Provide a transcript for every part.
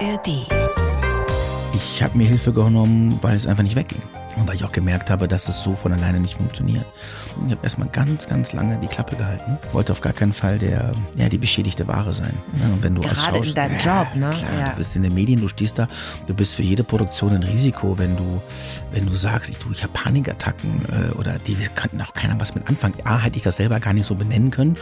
ARD. Ich habe mir Hilfe genommen, weil es einfach nicht wegging. Und weil ich auch gemerkt habe, dass es so von alleine nicht funktioniert. Ich habe erstmal ganz, ganz lange die Klappe gehalten. Wollte auf gar keinen Fall der, ja, die beschädigte Ware sein. Ja, und wenn du als Gerade in Schauspieler- deinem ja, Job, ne? Klar, Ja. du bist in den Medien, du stehst da, du bist für jede Produktion ein Risiko, wenn du, wenn du sagst, ich, du, ich habe Panikattacken äh, oder die könnten auch keiner was mit anfangen. A, hätte ich das selber gar nicht so benennen können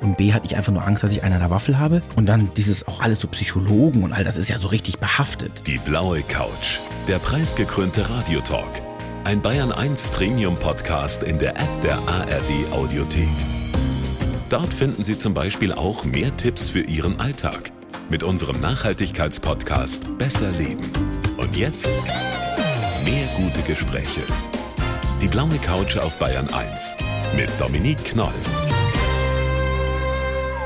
und B, hatte ich einfach nur Angst, dass ich einen an der Waffel habe. Und dann dieses auch alles so Psychologen und all das ist ja so richtig behaftet. Die blaue Couch. Der preisgekrönte Radiotalk. Ein Bayern 1 Premium Podcast in der App der ARD Audiothek. Dort finden Sie zum Beispiel auch mehr Tipps für Ihren Alltag. Mit unserem Nachhaltigkeitspodcast Besser Leben. Und jetzt mehr gute Gespräche. Die blaue Couch auf Bayern 1 mit Dominique Knoll.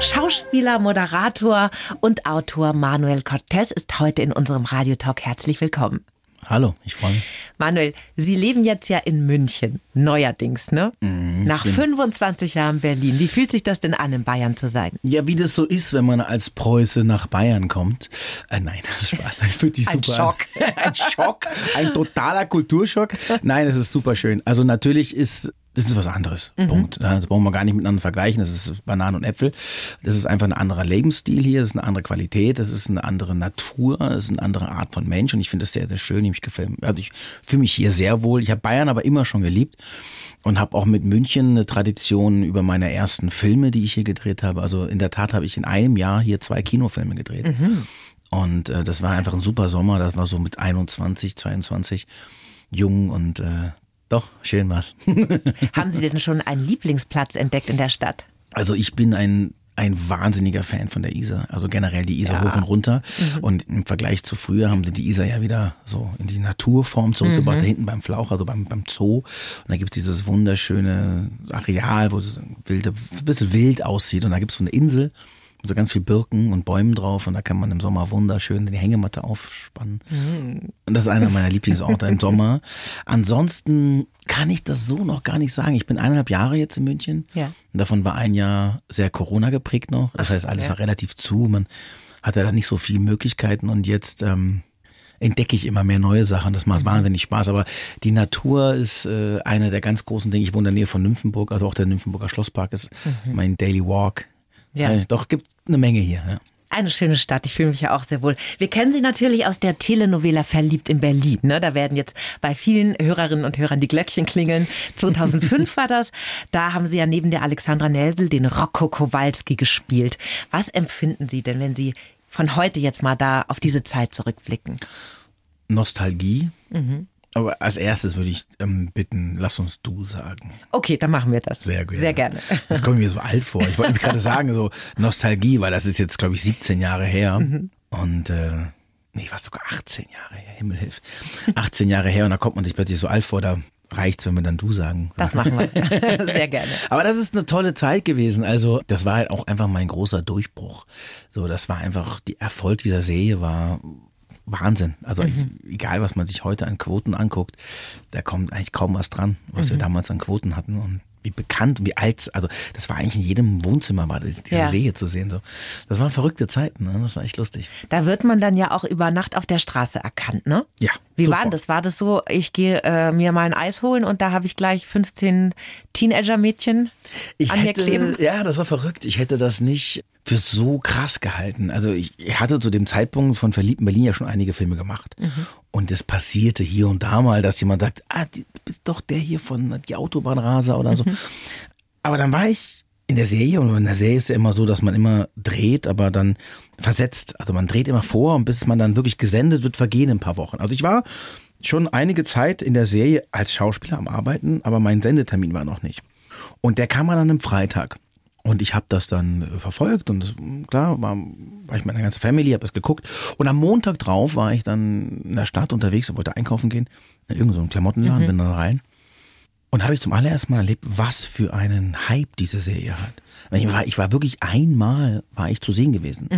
Schauspieler, Moderator und Autor Manuel Cortez ist heute in unserem Radiotalk. Herzlich willkommen. Hallo, ich freue mich. Manuel, Sie leben jetzt ja in München, neuerdings, ne? Nach 25 Jahren Berlin. Wie fühlt sich das denn an, in Bayern zu sein? Ja, wie das so ist, wenn man als Preuße nach Bayern kommt. Äh, nein, das ist Spaß. Das fühlt sich Ein super Schock. an. Ein Schock. Ein totaler Kulturschock. Nein, das ist super schön. Also natürlich ist das ist was anderes. Mhm. Punkt. Das brauchen wir gar nicht miteinander vergleichen. Das ist Bananen und Äpfel. Das ist einfach ein anderer Lebensstil hier. Das ist eine andere Qualität. Das ist eine andere Natur. Das ist eine andere Art von Mensch. Und ich finde das sehr, sehr schön. Ich gefällt. Also ich fühle mich hier sehr wohl. Ich habe Bayern aber immer schon geliebt und habe auch mit München eine Tradition über meine ersten Filme, die ich hier gedreht habe. Also in der Tat habe ich in einem Jahr hier zwei Kinofilme gedreht. Und äh, das war einfach ein super Sommer. Das war so mit 21, 22 jung und äh, doch, schön war's. Haben Sie denn schon einen Lieblingsplatz entdeckt in der Stadt? Also ich bin ein ein wahnsinniger Fan von der Isar. Also generell die Isar hoch und runter. Und im Vergleich zu früher haben sie die Isar ja wieder so in die Naturform zurückgebracht. Da hinten beim Flauch, also beim, beim Zoo. Und da gibt's dieses wunderschöne Areal, wo es wilde, ein bisschen wild aussieht. Und da gibt's so eine Insel mit so ganz viel Birken und Bäumen drauf. Und da kann man im Sommer wunderschön die Hängematte aufspannen. Und das ist einer meiner Lieblingsorte im Sommer. Ansonsten kann ich das so noch gar nicht sagen. Ich bin eineinhalb Jahre jetzt in München. Ja. Und davon war ein Jahr sehr Corona geprägt noch. Das heißt, alles ja. war relativ zu. Man hatte da nicht so viele Möglichkeiten und jetzt ähm, entdecke ich immer mehr neue Sachen. Das Mhm. macht wahnsinnig Spaß. Aber die Natur ist äh, eine der ganz großen Dinge. Ich wohne in der Nähe von Nymphenburg, also auch der Nymphenburger Schlosspark ist mein Daily Walk. Mhm. Ja. Äh, doch, gibt eine Menge hier. Ja. Eine schöne Stadt, ich fühle mich ja auch sehr wohl. Wir kennen Sie natürlich aus der Telenovela Verliebt in Berlin. Ne? Da werden jetzt bei vielen Hörerinnen und Hörern die Glöckchen klingeln. 2005 war das. Da haben Sie ja neben der Alexandra Nelsel den Rocco Kowalski gespielt. Was empfinden Sie denn, wenn Sie von heute jetzt mal da auf diese Zeit zurückblicken? Nostalgie. Aber als erstes würde ich ähm, bitten, lass uns du sagen. Okay, dann machen wir das. Sehr gerne. Sehr gerne. Jetzt komme ich mir so alt vor. Ich wollte mich gerade sagen, so Nostalgie, weil das ist jetzt, glaube ich, 17 Jahre her. Mhm. Und äh, nee, ich war sogar 18 Jahre her, Himmel hilf. 18 Jahre her und da kommt man sich plötzlich so alt vor, da reicht's, wenn wir dann du sagen. Das machen wir. Sehr gerne. Aber das ist eine tolle Zeit gewesen. Also, das war halt auch einfach mein großer Durchbruch. So, das war einfach, die Erfolg dieser Serie war Wahnsinn. Also, ich, egal was man sich heute an Quoten anguckt, da kommt eigentlich kaum was dran, was wir damals an Quoten hatten und wie bekannt und wie alt, also das war eigentlich in jedem Wohnzimmer war das, diese Ja. Serie zu sehen. So, das waren verrückte Zeiten. Ne? Das war echt lustig. Da wird man dann ja auch über Nacht auf der Straße erkannt, ne? Ja. Wie war sofort. denn das? War das so, ich gehe äh, mir mal ein Eis holen und da habe ich gleich 15 Teenager-Mädchen Ich an mir hätte, kleben? Ja, das war verrückt. Ich hätte das nicht für so krass gehalten. Also ich hatte zu dem Zeitpunkt von Verliebten Berlin ja schon einige Filme gemacht. Und es passierte hier und da mal, dass jemand sagt, ah, du bist doch der hier von die Autobahnraser oder so. Aber dann war ich in der Serie und in der Serie ist es ja immer so, dass man immer dreht, aber dann versetzt. Also man dreht immer vor und bis man dann wirklich gesendet wird, vergehen ein paar Wochen. Also ich war schon einige Zeit in der Serie als Schauspieler am Arbeiten, aber mein Sendetermin war noch nicht. Und der kam an einem Freitag. Und ich habe das dann äh, verfolgt und das, klar, war, war ich mit meiner ganzen Family, habe das geguckt. Und am Montag drauf war ich dann in der Stadt unterwegs und wollte einkaufen gehen. In irgendeinem so Klamottenladen, bin dann rein. Und habe ich zum allerersten Mal erlebt, was für einen Hype diese Serie hat. Ich war, ich war wirklich einmal, war ich zu sehen gewesen.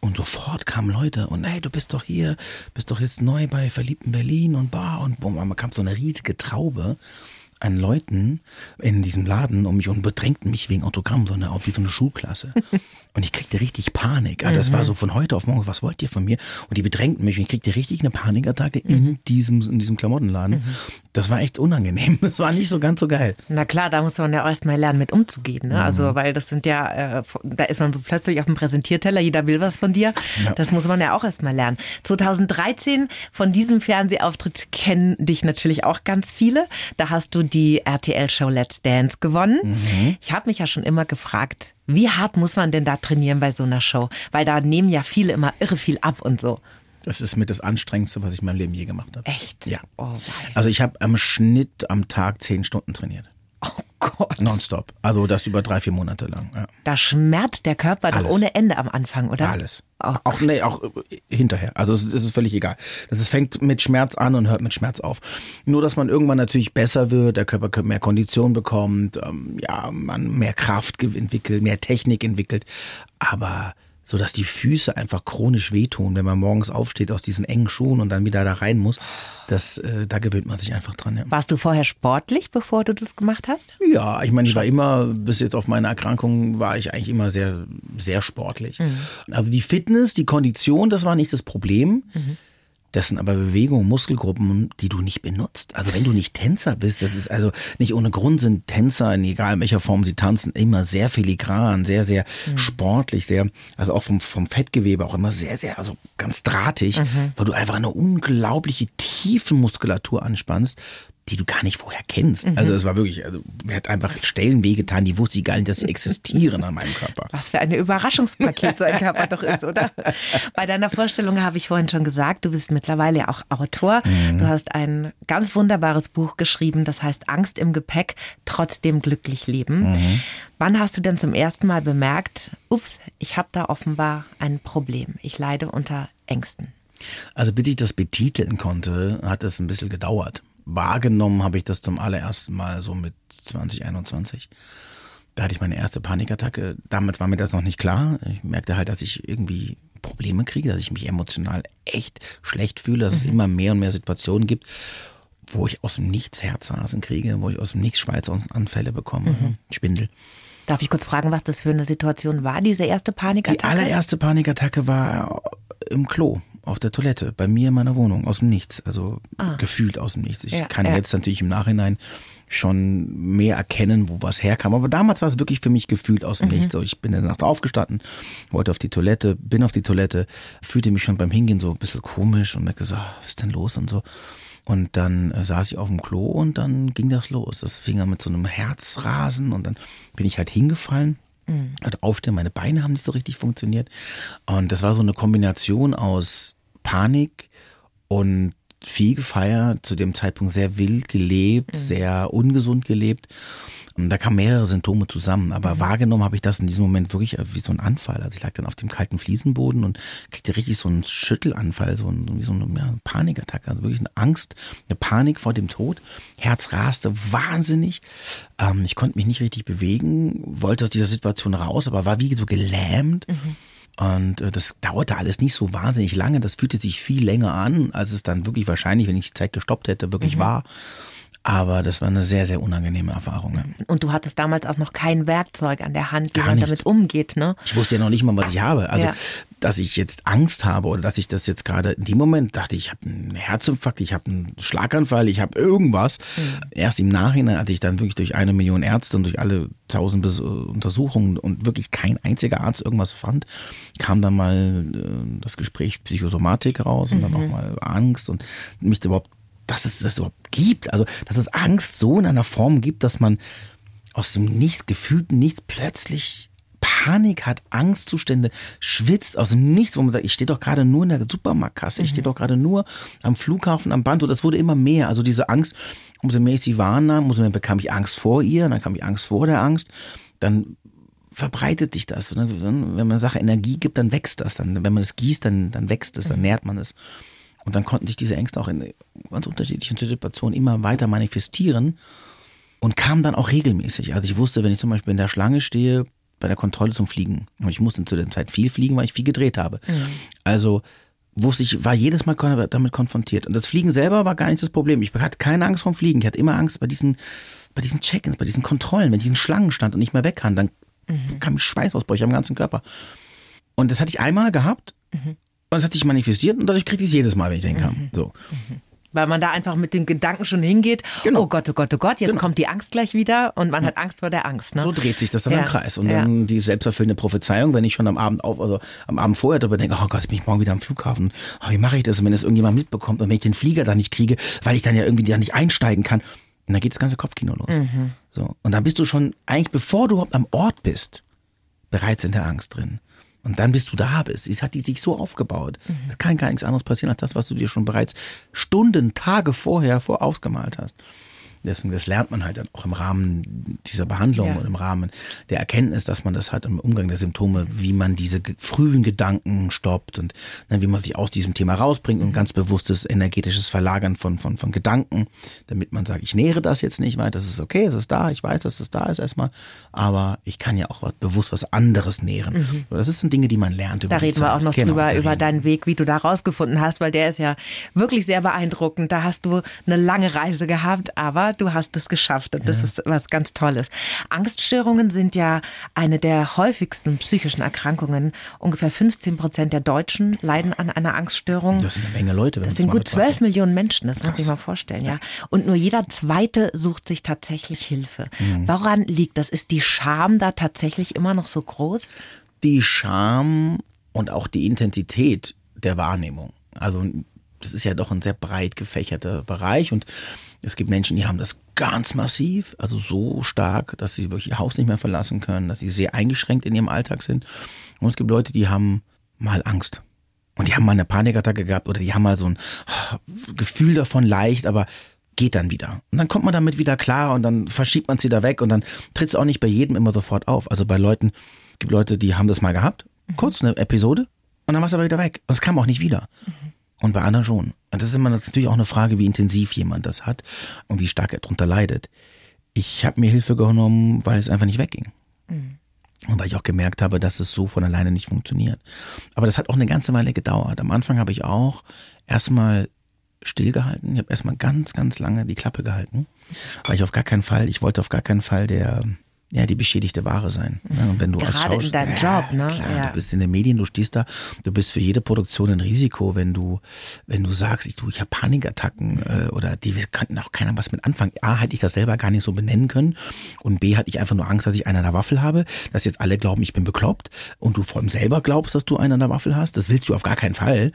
Und sofort kamen Leute und hey, du bist doch hier, bist doch jetzt neu bei Verliebten Berlin und bar und bumm, man kam so eine riesige Traube an Leuten in diesem Laden um mich und bedrängten mich wegen Autogramm, so eine, wie so eine Schulklasse. Und ich kriegte richtig Panik. Also das war so von heute auf morgen, was wollt ihr von mir? Und die bedrängten mich und ich kriegte richtig eine Panikattacke in diesem, in diesem Klamottenladen. Das war echt unangenehm. Das war nicht so ganz so geil. Na klar, da muss man ja erst mal lernen, mit umzugehen. Ne? Also, weil das sind ja, äh, da ist man so plötzlich auf dem Präsentierteller, jeder will was von dir. Ja. Das muss man ja auch erst mal lernen. 2013, von diesem Fernsehauftritt kennen dich natürlich auch ganz viele. Da hast du die RTL-Show Let's Dance gewonnen. Ich habe mich ja schon immer gefragt, wie hart muss man denn da trainieren bei so einer Show? Weil da nehmen ja viele immer irre viel ab und so. Das ist mit das Anstrengendste, was ich in meinem Leben je gemacht habe. Echt? Ja. Oh. Also ich habe am Schnitt am Tag zehn Stunden trainiert. Oh Gott. Nonstop. Also das über drei, vier Monate lang. Ja. Da schmerzt der Körper doch Alles. ohne Ende am Anfang, oder? Alles. Oh auch, nee, auch äh, hinterher. Also es, es ist völlig egal. Das ist, fängt mit Schmerz an und hört mit Schmerz auf. Nur, dass man irgendwann natürlich besser wird, der Körper mehr Kondition bekommt, ähm, ja, man mehr Kraft entwickelt, mehr Technik entwickelt. Aber so dass die Füße einfach chronisch wehtun, wenn man morgens aufsteht aus diesen engen Schuhen und dann wieder da rein muss, das, äh, da gewöhnt man sich einfach dran. Ja. Warst du vorher sportlich, bevor du das gemacht hast? Ja, ich meine, ich war immer, bis jetzt auf meine Erkrankung, war ich eigentlich immer sehr, sehr sportlich. Also die Fitness, die Kondition, das war nicht das Problem. Das sind aber Bewegungen, Muskelgruppen, die du nicht benutzt. Also wenn du nicht Tänzer bist, das ist also nicht ohne Grund sind Tänzer, in egal in welcher Form sie tanzen, immer sehr filigran, sehr, sehr sportlich, sehr, also auch vom, vom Fettgewebe auch immer sehr, sehr, also ganz drahtig, weil du einfach eine unglaubliche tiefe Muskulatur anspannst, die du gar nicht vorher kennst. Also es war wirklich, also mir hat einfach Stellen wehgetan, die wusste ich gar nicht, dass sie existieren an meinem Körper. Was für ein Überraschungspaket so ein Körper doch ist, oder? Bei deiner Vorstellung habe ich vorhin schon gesagt, du bist mittlerweile ja auch Autor. Du hast ein ganz wunderbares Buch geschrieben, das heißt Angst im Gepäck, trotzdem glücklich leben. Wann hast du denn zum ersten Mal bemerkt, ups, ich habe da offenbar ein Problem. Ich leide unter Ängsten. Also bis ich das betiteln konnte, hat es ein bisschen gedauert. Wahrgenommen habe ich das zum allerersten Mal so mit 2021. Da hatte ich meine erste Panikattacke. Damals war mir das noch nicht klar. Ich merkte halt, dass ich irgendwie Probleme kriege, dass ich mich emotional echt schlecht fühle, dass es immer mehr und mehr Situationen gibt, wo ich aus dem Nichts Herzrasen kriege, wo ich aus dem Nichts Schweißanfälle bekomme, Schwindel. Darf ich kurz fragen, was das für eine Situation war, diese erste Die Panikattacke? allererste Panikattacke war im Klo, auf der Toilette, bei mir in meiner Wohnung, aus dem Nichts. Also gefühlt aus dem Nichts. Ich Ah. Ja, kann ja. jetzt natürlich im Nachhinein schon mehr erkennen, wo was herkam. Aber damals war es wirklich für mich gefühlt aus dem Mhm. Nichts. So, ich bin in der Nacht aufgestanden, wollte auf die Toilette, bin auf die Toilette, fühlte mich schon beim Hingehen so ein bisschen komisch und merkte so, ah, was ist denn los und so. Und dann äh, saß ich auf dem Klo und dann ging das los. Das fing an mit so einem Herzrasen und dann bin ich halt hingefallen. Halt aufstehen, meine Beine haben nicht so richtig funktioniert. Und das war so eine Kombination aus Panik und viel gefeiert, zu dem Zeitpunkt sehr wild gelebt, sehr ungesund gelebt. Da kamen mehrere Symptome zusammen, aber wahrgenommen habe ich das in diesem Moment wirklich wie so ein Anfall. Also ich lag dann auf dem kalten Fliesenboden und kriegte richtig so einen Schüttelanfall, so, ein, wie so eine ja, Panikattacke, also wirklich eine Angst, eine Panik vor dem Tod. Herz raste wahnsinnig. Ähm, ich konnte mich nicht richtig bewegen, wollte aus dieser Situation raus, aber war wie so gelähmt. Und äh, das dauerte alles nicht so wahnsinnig lange. Das fühlte sich viel länger an, als es dann wirklich wahrscheinlich, wenn ich die Zeit gestoppt hätte, wirklich war. Aber das war eine sehr, sehr unangenehme Erfahrung. ja. Und du hattest damals auch noch kein Werkzeug an der Hand, wie Gar man nichts. damit umgeht, ne? Ich wusste ja noch nicht mal, was ich habe. Also, Ja. dass ich jetzt Angst habe oder dass ich das jetzt gerade in dem Moment dachte, ich habe einen Herzinfarkt, ich habe einen Schlaganfall, ich habe irgendwas. Erst im Nachhinein, als ich dann wirklich durch eine Million Ärzte und durch alle tausend Untersuchungen und wirklich kein einziger Arzt irgendwas fand, kam dann mal äh, das Gespräch Psychosomatik raus und dann auch mal Angst und mich überhaupt, dass es das überhaupt gibt. Also, dass es Angst so in einer Form gibt, dass man aus dem Nichts, gefühlten Nichts plötzlich Panik hat, Angstzustände, schwitzt aus dem Nichts, wo man sagt, ich stehe doch gerade nur in der Supermarktkasse, ich stehe doch gerade nur am Flughafen, am Band. Und das wurde immer mehr. Also diese Angst, umso mehr ich sie wahrnahm, umso mehr bekam ich Angst vor ihr, dann kam ich Angst vor der Angst. Dann verbreitet sich das. Wenn man Sache Energie gibt, dann wächst das. Dann, wenn man es gießt, dann, dann wächst es, dann nährt man es. Und dann konnten sich diese Ängste auch in ganz unterschiedlichen Situationen immer weiter manifestieren und kam dann auch regelmäßig. Also ich wusste, wenn ich zum Beispiel in der Schlange stehe, bei der Kontrolle zum Fliegen, und ich musste zu der Zeit viel fliegen, weil ich viel gedreht habe. Also wusste ich, war jedes Mal damit konfrontiert. Und das Fliegen selber war gar nicht das Problem. Ich hatte keine Angst vom Fliegen. Ich hatte immer Angst bei diesen, bei diesen Check-ins, bei diesen Kontrollen, wenn diesen Schlangen stand und nicht mehr weg kann, dann kam ich Schweißausbrüche am ganzen Körper. Und das hatte ich einmal gehabt. Und das hat sich manifestiert und dadurch kriegte ich es jedes Mal, wenn ich dahin kam. So. Weil man da einfach mit den Gedanken schon hingeht, Genau. oh Gott, oh Gott, oh Gott, jetzt Genau. kommt die Angst gleich wieder und man hat Angst vor der Angst. Ne? So dreht sich das dann Ja. im Kreis. Und Ja. dann die selbsterfüllende Prophezeiung, wenn ich schon am Abend auf, also am Abend vorher darüber denke, oh Gott, bin ich morgen wieder am Flughafen. Oh, wie mache ich das, wenn das irgendjemand mitbekommt und wenn ich den Flieger da nicht kriege, weil ich dann ja irgendwie da nicht einsteigen kann. Und dann geht das ganze Kopfkino los. Mhm. So. Und dann bist du schon, eigentlich bevor du überhaupt am Ort bist, bereits in der Angst drin. Und dann, bis du da bist, es hat die sich so aufgebaut. Mhm. Es kann gar nichts anderes passieren als das, was du dir schon bereits Stunden, Tage vorher vorausgemalt hast. Deswegen, das lernt man halt dann auch im Rahmen dieser Behandlung Ja. und im Rahmen der Erkenntnis, dass man das hat im Umgang der Symptome, wie man diese frühen Gedanken stoppt und ne, wie man sich aus diesem Thema rausbringt und ganz bewusstes energetisches Verlagern von, von, von Gedanken, damit man sagt, ich nähere das jetzt nicht weiter, das ist okay, es ist da, ich weiß, dass es da ist erstmal, aber ich kann ja auch was, bewusst was anderes nähren. So, Das sind Dinge, die man lernt über Da reden wir Zeit. auch noch Genau, drüber, über wir. deinen Weg, wie du da rausgefunden hast, weil der ist ja wirklich sehr beeindruckend. Da hast du eine lange Reise gehabt, aber du hast es geschafft und das ist was ganz Tolles. Angststörungen sind ja eine der häufigsten psychischen Erkrankungen. Ungefähr 15 Prozent der Deutschen leiden an einer Angststörung. Das sind eine Menge Leute. Wenn Das sind gut betrachtet. 12 Millionen Menschen, das muss man sich mal vorstellen, ja. Und nur jeder Zweite sucht sich tatsächlich Hilfe. Mhm. Woran liegt das? Ist die Scham da tatsächlich immer noch so groß? die Scham und auch die Intensität der Wahrnehmung. Also das ist ja doch ein sehr breit gefächerter Bereich und es gibt Menschen, die haben das ganz massiv, also so stark, dass sie wirklich ihr Haus nicht mehr verlassen können, dass sie sehr eingeschränkt in ihrem Alltag sind. Und es gibt Leute, die haben mal Angst. Und die haben mal eine Panikattacke gehabt oder die haben mal so ein Gefühl davon leicht, aber geht dann wieder. Und dann kommt man damit wieder klar und dann verschiebt man es wieder weg und dann tritt es auch nicht bei jedem immer sofort auf. Also bei Leuten, es gibt Leute, die haben das mal gehabt, kurz eine Episode und dann war es aber wieder weg. Und es kam auch nicht wieder. Und bei anderen schon. Und das ist immer natürlich auch eine Frage, wie intensiv jemand das hat und wie stark er darunter leidet. Ich habe mir Hilfe genommen, weil es einfach nicht wegging. Und weil ich auch gemerkt habe, dass es so von alleine nicht funktioniert. Aber das hat auch eine ganze Weile gedauert. Am Anfang habe ich auch erstmal stillgehalten. Ich habe erstmal ganz, ganz lange die Klappe gehalten. Weil ich auf gar keinen Fall, ich wollte auf gar keinen Fall der, ja, die beschädigte Ware sein. Ja, und wenn du als Gerade in Schaus- deinem ja, Job, ne? Klar, Ja. du bist in den Medien, du stehst da, du bist für jede Produktion ein Risiko, wenn du, wenn du sagst, ich, du, ich habe Panikattacken äh, oder die könnten auch keiner was mit anfangen. A, hätte ich das selber gar nicht so benennen können und B, hatte ich einfach nur Angst, dass ich einen an der Waffel habe, dass jetzt alle glauben, ich bin bekloppt und du von selber glaubst, dass du einen an der Waffel hast. Das willst du auf gar keinen Fall.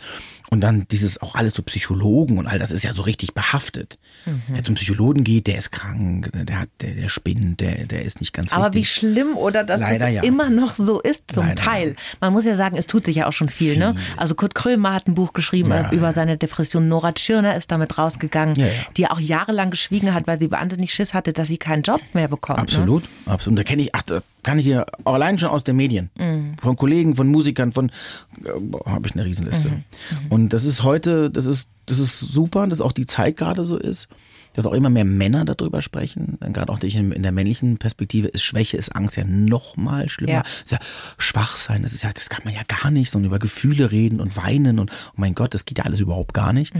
Und dann dieses auch alles so Psychologen und all das ist ja so richtig behaftet. Mhm. Wer zum Psychologen geht, der ist krank, der hat, der, der spinnt, der, der ist nicht ganz Aber wie richtig. schlimm oder dass Leider das ja. immer noch so ist zum Leider Teil. ja. Man muss ja sagen, es tut sich ja auch schon viel. Ne? Also Kurt Krömer hat ein Buch geschrieben Ja, äh, über seine Depression. Nora Tschirner ist damit rausgegangen, die auch jahrelang geschwiegen hat, weil sie wahnsinnig Schiss hatte, dass sie keinen Job mehr bekommt. Ne? Absolut, absolut. Da kenne ich, ach, da kann ich hier allein schon aus den Medien. Mhm. Von Kollegen, von Musikern, von äh, habe ich eine Riesenliste. Mhm. Und das ist heute, das ist, das ist super, dass auch die Zeit gerade so ist. Dass auch immer mehr Männer darüber sprechen. Dann Gerade auch in in der männlichen Perspektive ist Schwäche, ist Angst ja noch mal schlimmer. Ja. Das ist ja schwach sein, das ist ja, das kann man ja gar nicht, sondern über Gefühle reden und weinen und oh mein Gott, das geht ja alles überhaupt gar nicht.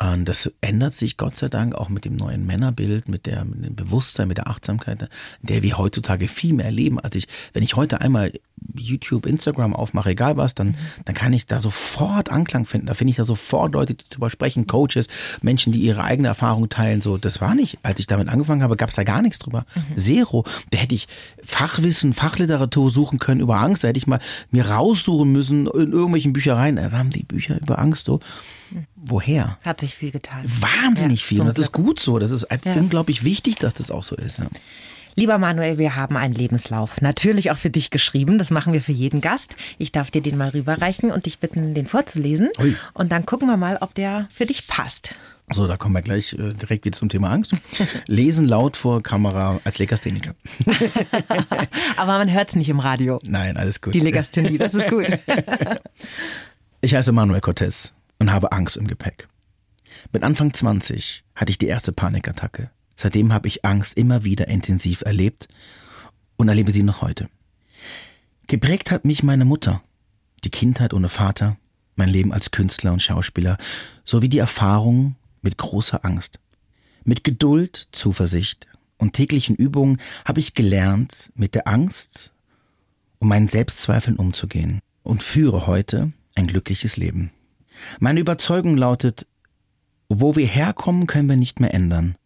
Und das ändert sich Gott sei Dank auch mit dem neuen Männerbild, mit, der, mit dem Bewusstsein, mit der Achtsamkeit, in der wir heutzutage viel mehr erleben. Als ich, wenn ich heute einmal YouTube, Instagram aufmache, egal was, dann, dann kann ich da sofort Anklang finden. Da finde ich da sofort Leute, die drüber sprechen, Coaches, Menschen, die ihre eigene Erfahrung teilen. So, das war nicht. Als ich damit angefangen habe, gab es da gar nichts drüber. Zero. Da hätte ich Fachwissen, Fachliteratur suchen können über Angst. Da hätte ich mal mir raussuchen müssen in irgendwelchen Büchereien. Da haben die Bücher über Angst so. Woher? Hat sich viel getan. Wahnsinnig Ja, viel. Und das ist gut so. Das ist Ja. unglaublich wichtig, dass das auch so ist. Ja. Lieber Manuel, wir haben einen Lebenslauf. Natürlich auch für dich geschrieben. Das machen wir für jeden Gast. Ich darf dir den mal rüberreichen und dich bitten, den vorzulesen. Ui. Und dann gucken wir mal, ob der für dich passt. So, da kommen wir gleich äh, direkt wieder zum Thema Angst. Lesen laut vor Kamera als Legastheniker. Aber man hört es nicht im Radio. Nein, alles gut. Die Legasthenie, das ist gut. Ich heiße Manuel Cortez und habe Angst im Gepäck. Mit Anfang 20 hatte ich die erste Panikattacke. Seitdem habe ich Angst immer wieder intensiv erlebt und erlebe sie noch heute. Geprägt hat mich meine Mutter, die Kindheit ohne Vater, mein Leben als Künstler und Schauspieler, sowie die Erfahrung mit großer Angst. Mit Geduld, Zuversicht und täglichen Übungen habe ich gelernt, mit der Angst und meinen Selbstzweifeln umzugehen und führe heute ein glückliches Leben. Meine Überzeugung lautet, wo wir herkommen, können wir nicht mehr ändern.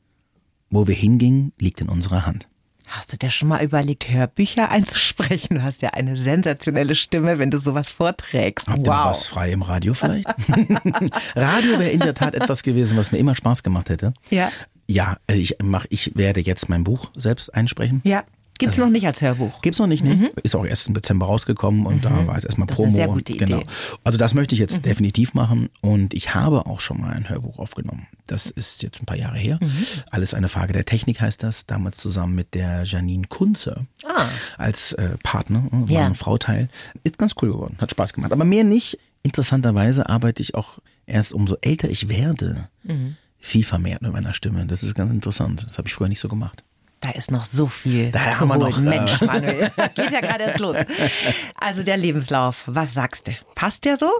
Wo wir hingingen, liegt in unserer Hand. Hast du dir schon mal überlegt, Hörbücher einzusprechen? Du hast ja eine sensationelle Stimme, wenn du sowas vorträgst. Habt ihr noch was frei im Radio vielleicht? Radio wäre in der Tat etwas gewesen, was mir immer Spaß gemacht hätte. Ja. Ja, also ich mach, ich werde jetzt mein Buch selbst einsprechen. Ja. Gibt's Also noch nicht als Hörbuch. Gibt's noch nicht, ne? Ist auch erst im Dezember rausgekommen und da war jetzt erstmal Mhm. Das ist eine Promo. sehr gute Genau. Idee. Mhm. Also das möchte ich jetzt definitiv machen und ich habe auch schon mal ein Hörbuch aufgenommen. Das ist jetzt ein paar Jahre her. Mhm. Alles eine Frage der Technik heißt das. Damals zusammen mit der Janine Kunze Ah. als äh, Partner, äh, war Ja. ein Frauteil. Ist ganz cool geworden, hat Spaß gemacht. Aber mehr nicht. Interessanterweise arbeite ich auch erst umso älter ich werde, Mhm. viel vermehrt mit meiner Stimme. Das ist ganz interessant. Das habe ich früher nicht so gemacht. Da ist noch so viel Da zu haben wir noch, äh, Mensch, Manuel. Geht ja gerade erst los. Also der Lebenslauf, was sagst du? Passt der so?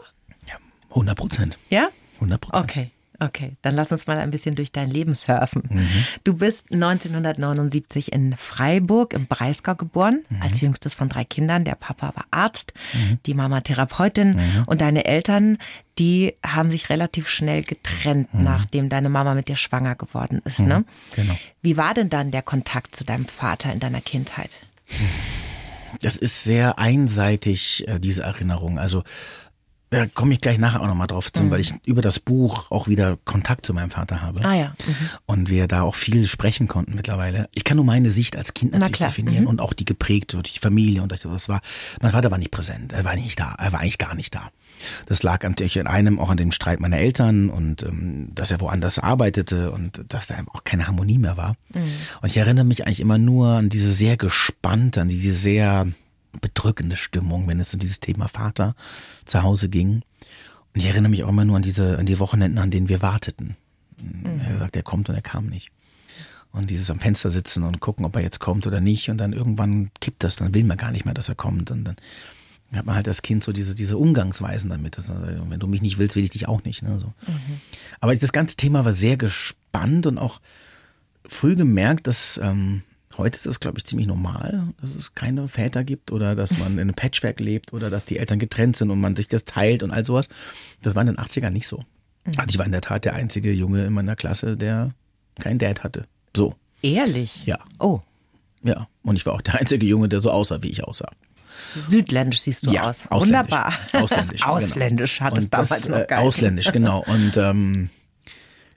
Ja, 100 Prozent. Ja? 100 Prozent. Okay. Okay, dann lass uns mal ein bisschen durch dein Leben surfen. Mhm. Du bist 1979 in Freiburg im Breisgau geboren, Mhm. als jüngstes von drei Kindern. Der Papa war Arzt, Mhm. die Mama Therapeutin und deine Eltern, die haben sich relativ schnell getrennt, nachdem deine Mama mit dir schwanger geworden ist. Ne? genau. Wie war denn dann der Kontakt zu deinem Vater in deiner Kindheit? Das ist sehr einseitig, äh, diese Erinnerung. Also da komme ich gleich nachher auch nochmal drauf zu, weil ich über das Buch auch wieder Kontakt zu meinem Vater habe. Mhm. Ah ja. Und wir da auch viel sprechen konnten mittlerweile. Ich kann nur meine Sicht als Kind Na natürlich definieren mhm. und auch die geprägt durch die Familie und was war. Mein Vater war nicht präsent, er war nicht da, er war eigentlich gar nicht da. Das lag natürlich in einem auch an dem Streit meiner Eltern und ähm, dass er woanders arbeitete und dass da auch keine Harmonie mehr war. Mhm. Und ich erinnere mich eigentlich immer nur an diese sehr gespannte, an diese sehr bedrückende Stimmung, wenn es um dieses Thema Vater zu Hause ging. Und ich erinnere mich auch immer nur an diese, an die Wochenenden, an denen wir warteten. Er sagt, er kommt und er kam nicht. Und dieses am Fenster sitzen und gucken, ob er jetzt kommt oder nicht. Und dann irgendwann kippt das, dann will man gar nicht mehr, dass er kommt. Und dann hat man halt als Kind so diese, diese Umgangsweisen damit. Das, äh, wenn du mich nicht willst, will ich dich auch nicht. Ne, so. Aber das ganze Thema war sehr gespannt und auch früh gemerkt, dass ähm, heute ist das, glaube ich, ziemlich normal, dass es keine Väter gibt oder dass man in einem Patchwork lebt oder dass die Eltern getrennt sind und man sich das teilt und all sowas. Das war in den 80ern nicht so. Also ich war in der Tat der einzige Junge in meiner Klasse, der keinen Dad hatte. So, Ehrlich? Ja. Oh, ja. Und ich war auch der einzige Junge, der so aussah, wie ich aussah. südländisch siehst du Ja, aus. ausländisch. Wunderbar. Ausländisch, genau. Ausländisch hat es Und das, damals noch äh, geil. Ausländisch, genau. Und ähm,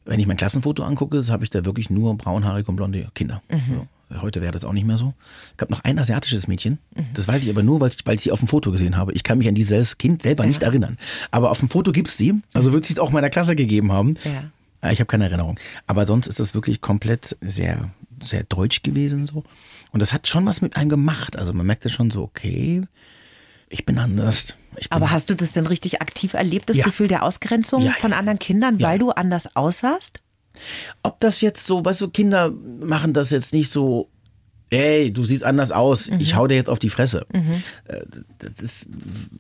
wenn ich mein Klassenfoto angucke, habe ich da wirklich nur braunhaarige und blonde Kinder. Mhm. So. Heute wäre das auch nicht mehr so. Es gab noch ein asiatisches Mädchen. Mhm. Das weiß ich aber nur, weil ich, weil ich sie auf dem Foto gesehen habe. Ich kann mich an dieses Kind selber nicht erinnern. Aber auf dem Foto gibt's sie. Also wird sie es auch meiner Klasse gegeben haben. Ja. Äh, Ich habe keine Erinnerung. Aber sonst ist das wirklich komplett sehr, sehr deutsch gewesen so. Und das hat schon was mit einem gemacht. Also man merkte schon so, okay, ich bin anders. Ich bin, Aber hast du das denn richtig aktiv erlebt, das Ja. Gefühl der Ausgrenzung Ja, von ja. anderen Kindern, Ja. weil du anders aussahst? Ob das jetzt so, weißt du, Kinder machen das jetzt nicht so, ey, du siehst anders aus, ich hau dir jetzt auf die Fresse. Äh, Das ist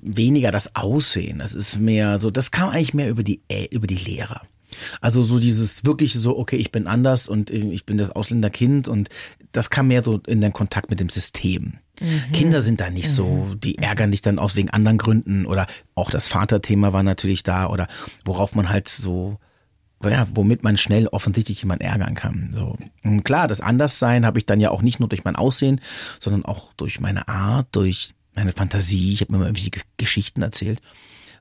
weniger das Aussehen, das ist mehr so, das kam eigentlich mehr über die, äh, über die Lehrer. Also so dieses wirklich so, okay, ich bin anders und ich bin das Ausländerkind und das kam mehr so in den Kontakt mit dem System. Kinder sind da nicht so, die ärgern dich dann aus wegen anderen Gründen oder auch das Vaterthema war natürlich da oder worauf man halt so ja, womit man schnell offensichtlich jemand ärgern kann. So. Und klar, das Anderssein habe ich dann ja auch nicht nur durch mein Aussehen, sondern auch durch meine Art, durch meine Fantasie. Ich habe mir immer irgendwie Ge- Geschichten erzählt,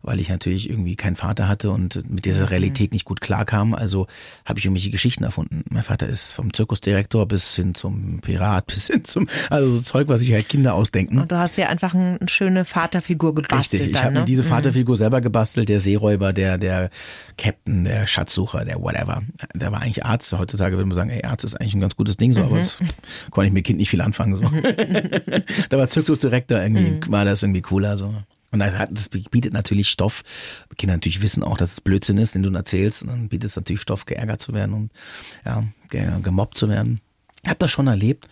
weil ich natürlich irgendwie keinen Vater hatte und mit dieser Realität nicht gut klarkam. Also habe ich irgendwelche Geschichten erfunden. Mein Vater ist vom Zirkusdirektor bis hin zum Pirat, bis hin zum, also so Zeug, was sich halt Kinder ausdenken. Und du hast ja einfach ein- eine schöne Vaterfigur gebastelt. Richtig, ich habe ne? mir diese Vaterfigur selber gebastelt, der Seeräuber, der, der Captain, der Schatzsucher, der whatever. Der war eigentlich Arzt. Heutzutage würde man sagen, ey, Arzt ist eigentlich ein ganz gutes Ding, so, aber das konnte ich mit Kind nicht viel anfangen. So. da war Zirkusdirektor irgendwie, war das irgendwie cooler. so. Und das bietet natürlich Stoff. Kinder natürlich wissen auch, dass es Blödsinn ist, den du erzählst. Und dann bietet es natürlich Stoff, geärgert zu werden und ja, ge- gemobbt zu werden. Ich habe das schon erlebt.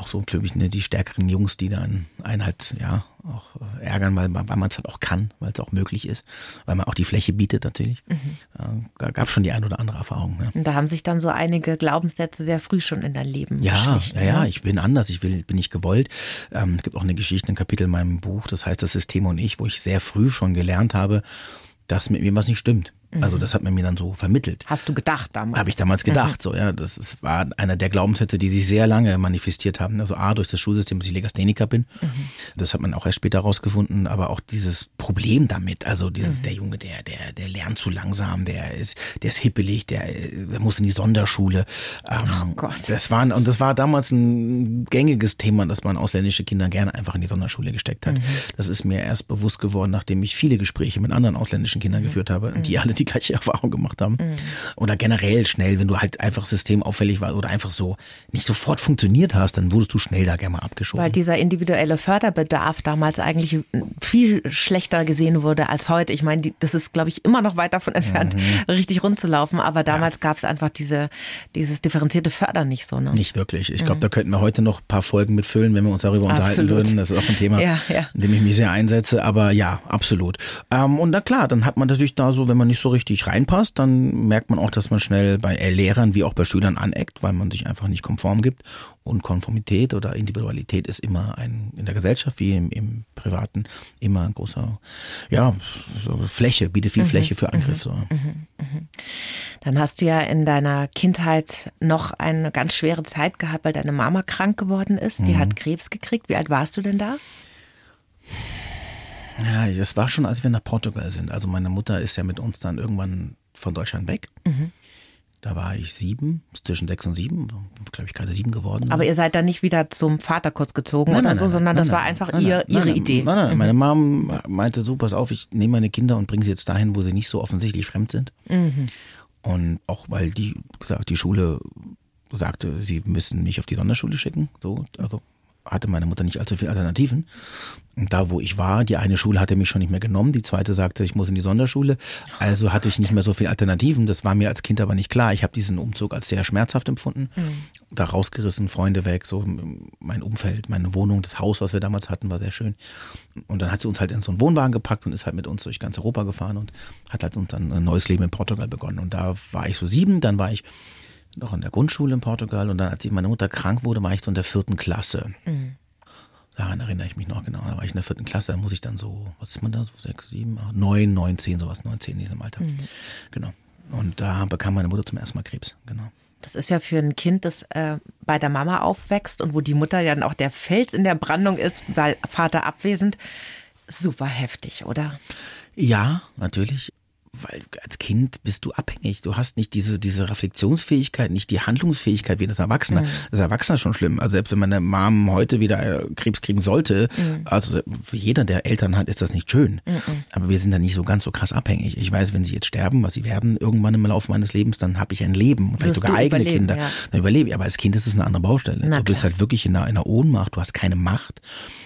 Auch so, glaube ich, ne, die stärkeren Jungs, die dann einen halt, ja, auch ärgern, weil, weil man es halt auch kann, weil es auch möglich ist, weil man auch die Fläche bietet natürlich. Mhm. Da gab schon die ein oder andere Erfahrung. Ja. Und da haben sich dann so einige Glaubenssätze sehr früh schon in dein Leben ja, ja, ja, ne? ich bin anders, ich will, bin nicht gewollt. Ähm, es gibt auch eine Geschichte, ein Kapitel in meinem Buch, das heißt das System und ich, wo ich sehr früh schon gelernt habe, dass mit mir was nicht stimmt. Also mhm. das hat man mir dann so vermittelt. Hast du gedacht damals? Habe ich damals gedacht, mhm. so ja. Das ist, war einer der Glaubenssätze, die sich sehr lange manifestiert haben. Also A, durch das Schulsystem, dass ich Legastheniker bin. Mhm. Das hat man auch erst später herausgefunden, aber auch dieses Problem damit, also dieses, mhm. der Junge, der, der, der lernt zu langsam, der ist, der ist hippelig, der, der muss in die Sonderschule. Ähm, oh Gott. Das war, und das war damals ein gängiges Thema, dass man ausländische Kinder gerne einfach in die Sonderschule gesteckt hat. Mhm. Das ist mir erst bewusst geworden, nachdem ich viele Gespräche mit anderen ausländischen Kindern mhm. geführt habe, die alle die gleiche Erfahrung gemacht haben. Mhm. Oder generell schnell, wenn du halt einfach systemauffällig warst oder einfach so nicht sofort funktioniert hast, dann wurdest du schnell da gerne mal abgeschoben. Weil dieser individuelle Förderbedarf damals eigentlich viel schlechter gesehen wurde als heute. Ich meine, das ist, glaube ich, immer noch weit davon entfernt, mhm. richtig rund zu laufen. Aber damals ja. gab es einfach diese, dieses differenzierte Fördern nicht so. Ne? Nicht wirklich. Ich glaube, mhm. da könnten wir heute noch ein paar Folgen mitfüllen, wenn wir uns darüber absolut. unterhalten würden. Das ist auch ein Thema, ja, ja. in dem ich mich sehr einsetze. Aber ja, absolut. Ähm, und na klar, dann hat man natürlich da so, wenn man nicht so richtig reinpasst, dann merkt man auch, dass man schnell bei Lehrern wie auch bei Schülern aneckt, weil man sich einfach nicht konform gibt. Und Konformität oder Individualität ist immer ein, in der Gesellschaft wie im, im Privaten, immer ein großer, ja, so Fläche, bietet viel mhm. Fläche für Angriff. So. Mhm. Mhm. Dann hast du ja in deiner Kindheit noch eine ganz schwere Zeit gehabt, weil deine Mama krank geworden ist. Die mhm. hat Krebs gekriegt. Wie alt warst du denn da? Ja, das war schon, als wir nach Portugal sind. Also meine Mutter ist ja mit uns dann irgendwann von Deutschland weg. Mhm. Da war ich sieben, zwischen sechs und sieben, glaube ich gerade sieben geworden. Aber ihr seid dann nicht wieder zum Vater kurz gezogen nein, oder nein, so, nein, sondern das war einfach ihr, ihre Idee. Nein, nein, mhm. meine Mom meinte so, pass auf, ich nehme meine Kinder und bringe sie jetzt dahin, wo sie nicht so offensichtlich fremd sind. Mhm. Und auch weil die gesagt, die Schule sagte, sie müssen mich auf die Sonderschule schicken. So, also hatte meine Mutter nicht allzu viele Alternativen. Und da, wo ich war, die eine Schule hatte mich schon nicht mehr genommen, die zweite sagte, ich muss in die Sonderschule. Also hatte ich nicht mehr so viele Alternativen. Das war mir als Kind aber nicht klar. Ich habe diesen Umzug als sehr schmerzhaft empfunden. Mhm. Da rausgerissen, Freunde weg, so mein Umfeld, meine Wohnung, das Haus, was wir damals hatten, war sehr schön. Und dann hat sie uns halt in so einen Wohnwagen gepackt und ist halt mit uns durch ganz Europa gefahren und hat halt uns dann ein neues Leben in Portugal begonnen. Und da war ich so sieben, dann war ich noch in der Grundschule in Portugal und dann, als meine Mutter krank wurde, war ich so in der vierten Klasse. Mhm. Daran erinnere ich mich noch genau. Da war ich in der vierten Klasse, da muss ich dann so, was ist man da, so sechs, sieben, acht, neun, neun, zehn, sowas, neun, zehn in diesem Alter. Mhm. Genau. Und da bekam meine Mutter zum ersten Mal Krebs, genau. Das ist ja für ein Kind, das äh, bei der Mama aufwächst und wo die Mutter ja dann auch der Fels in der Brandung ist, weil Vater abwesend, super heftig, oder? Ja, natürlich weil als Kind bist du abhängig. Du hast nicht diese, diese Reflexionsfähigkeit, nicht die Handlungsfähigkeit wie das Erwachsener. Mhm. Das Erwachsener ist schon schlimm. Also selbst wenn meine Mom heute wieder äh, Krebs kriegen sollte, mhm. also für jeder, der Eltern hat, ist das nicht schön. Mhm. Aber wir sind da nicht so ganz so krass abhängig. Ich weiß, wenn sie jetzt sterben, was sie werden irgendwann im Laufe meines Lebens, dann habe ich ein Leben, vielleicht sogar eigene Kinder. Ja. Dann überlebe ich. Aber als Kind ist es eine andere Baustelle. Na, du bist klar. halt wirklich in einer, in einer Ohnmacht, du hast keine Macht.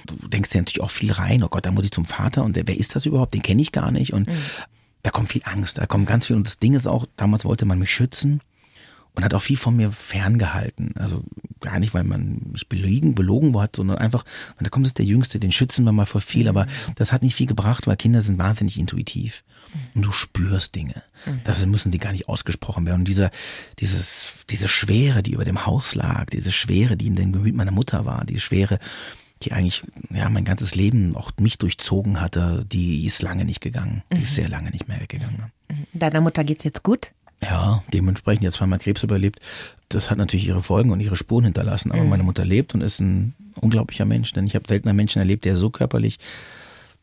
Du denkst dir natürlich auch viel rein, oh Gott, da muss ich zum Vater und wer ist das überhaupt? Den kenne ich gar nicht. Und mhm da kommt viel Angst, da kommt ganz viel. Und das Ding ist auch, damals wollte man mich schützen und hat auch viel von mir ferngehalten. Also gar nicht, weil man mich belügen, belogen hat, sondern einfach, da kommt es der Jüngste, den schützen wir mal vor viel. Aber das hat nicht viel gebracht, weil Kinder sind wahnsinnig intuitiv. Und du spürst Dinge. Dafür müssen die gar nicht ausgesprochen werden. Und dieser, dieses, diese Schwere, die über dem Haus lag, diese Schwere, die in dem Gemüt meiner Mutter war, die Schwere, die eigentlich ja mein ganzes Leben auch mich durchzogen hatte, die ist lange nicht gegangen. Die ist mhm. sehr lange nicht mehr weggegangen. Mhm. Deiner Mutter geht's jetzt gut? Ja, dementsprechend jetzt zweimal Krebs überlebt. Das hat natürlich ihre Folgen und ihre Spuren hinterlassen. Aber mhm. meine Mutter lebt und ist ein unglaublicher Mensch, denn ich habe selten einen Menschen erlebt, der so körperlich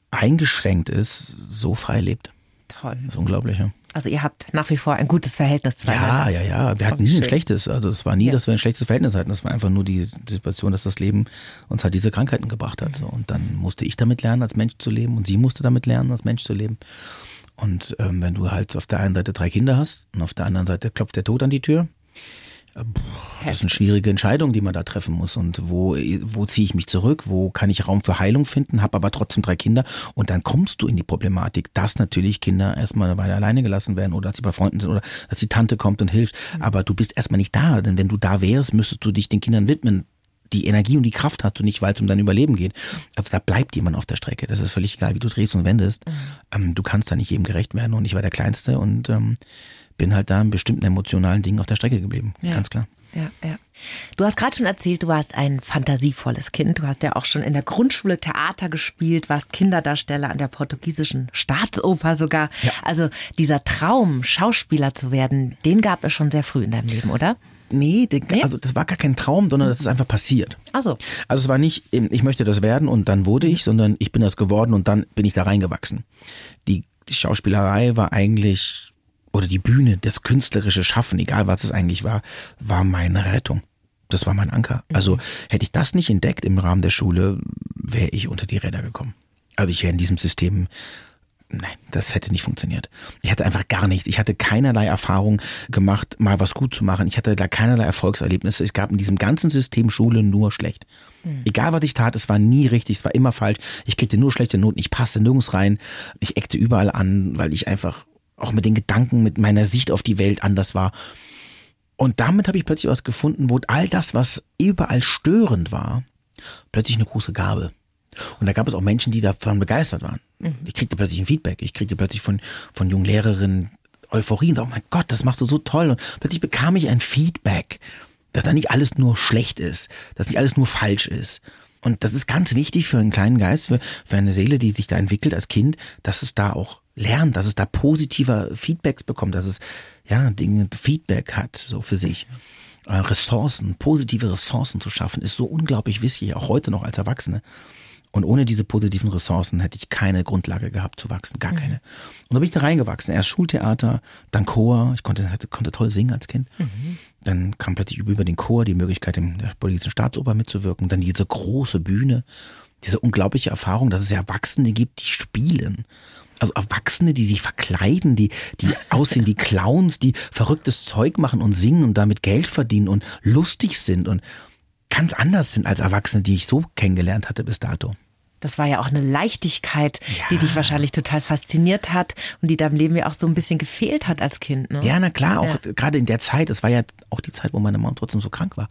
eingeschränkt ist, so frei lebt. Toll. Das ist unglaublich, ja. Also ihr habt nach wie vor ein gutes Verhältnis zueinander. Ja, ja, ja. Wir hatten nie schön. ein schlechtes. Also es war nie, ja. dass wir ein schlechtes Verhältnis hatten. Das war einfach nur die Situation, dass das Leben uns halt diese Krankheiten gebracht hat. Mhm. Und dann musste ich damit lernen, als Mensch zu leben. Und sie musste damit lernen, als Mensch zu leben. Und ähm, wenn du halt auf der einen Seite drei Kinder hast und auf der anderen Seite klopft der Tod an die Tür, das sind schwierige Entscheidungen, die man da treffen muss. Und wo, wo ziehe ich mich zurück? Wo kann ich Raum für Heilung finden? Habe aber trotzdem drei Kinder. Und dann kommst du in die Problematik, dass natürlich Kinder erstmal eine Weile alleine gelassen werden oder dass sie bei Freunden sind oder dass die Tante kommt und hilft. Mhm. Aber du bist erstmal nicht da. Denn wenn du da wärst, müsstest du dich den Kindern widmen die Energie und die Kraft hast du nicht, weil es um dein Überleben geht. Also da bleibt jemand auf der Strecke. Das ist völlig egal, wie du drehst und wendest. Mhm. Ähm, du kannst da nicht jedem gerecht werden und ich war der Kleinste und ähm, bin halt da in bestimmten emotionalen Dingen auf der Strecke geblieben. Ja. Ganz klar. Ja, ja. Du hast gerade schon erzählt, du warst ein fantasievolles Kind. Du hast ja auch schon in der Grundschule Theater gespielt, warst Kinderdarsteller an der portugiesischen Staatsoper sogar. Ja. Also dieser Traum, Schauspieler zu werden, den gab es schon sehr früh in deinem Leben, oder? Nee, den, nee? also das war gar kein Traum, sondern das ist einfach passiert. Also. Also es war nicht, ich möchte das werden und dann wurde ich, sondern ich bin das geworden und dann bin ich da reingewachsen. Die Schauspielerei war eigentlich oder die Bühne, das künstlerische Schaffen, egal was es eigentlich war, war meine Rettung. Das war mein Anker. Mhm. Also hätte ich das nicht entdeckt im Rahmen der Schule, wäre ich unter die Räder gekommen. Also ich wäre in diesem System Nein, das hätte nicht funktioniert. Ich hatte einfach gar nichts. Ich hatte keinerlei Erfahrung gemacht, mal was gut zu machen. Ich hatte da keinerlei Erfolgserlebnisse. Es gab in diesem ganzen System Schule nur schlecht. Mhm. Egal was ich tat, es war nie richtig, es war immer falsch. Ich kriegte nur schlechte Noten, ich passte nirgends rein. Ich eckte überall an, weil ich einfach auch mit den Gedanken, mit meiner Sicht auf die Welt anders war. Und damit habe ich plötzlich was gefunden, wo all das, was überall störend war, plötzlich eine große Gabe. Und da gab es auch Menschen, die davon begeistert waren. Mhm. Ich kriegte plötzlich ein Feedback. Ich kriegte plötzlich von, von jungen Lehrerinnen Euphorie und oh mein Gott, das machst du so toll. Und plötzlich bekam ich ein Feedback, dass da nicht alles nur schlecht ist, dass nicht alles nur falsch ist. Und das ist ganz wichtig für einen kleinen Geist, für, für eine Seele, die sich da entwickelt als Kind, dass es da auch lernt, dass es da positiver Feedbacks bekommt, dass es ja Dinge Feedback hat so für sich. Äh, Ressourcen, positive Ressourcen zu schaffen, ist so unglaublich wichtig, auch heute noch als Erwachsene. Und ohne diese positiven Ressourcen hätte ich keine Grundlage gehabt zu wachsen, gar mhm. keine. Und da bin ich da reingewachsen. Erst Schultheater, dann Chor. Ich konnte, konnte toll singen als Kind. Mhm. Dann kam plötzlich über den Chor die Möglichkeit, in der politischen Staatsoper mitzuwirken. Dann diese große Bühne, diese unglaubliche Erfahrung, dass es Erwachsene gibt, die spielen also Erwachsene, die sich verkleiden, die, die aussehen wie Clowns, die verrücktes Zeug machen und singen und damit Geld verdienen und lustig sind und ganz anders sind als Erwachsene, die ich so kennengelernt hatte bis dato. Das war ja auch eine Leichtigkeit, ja. die dich wahrscheinlich total fasziniert hat und die deinem Leben ja auch so ein bisschen gefehlt hat als Kind. Ne? Ja, na klar, auch ja. gerade in der Zeit, es war ja auch die Zeit, wo meine Mom trotzdem so krank war.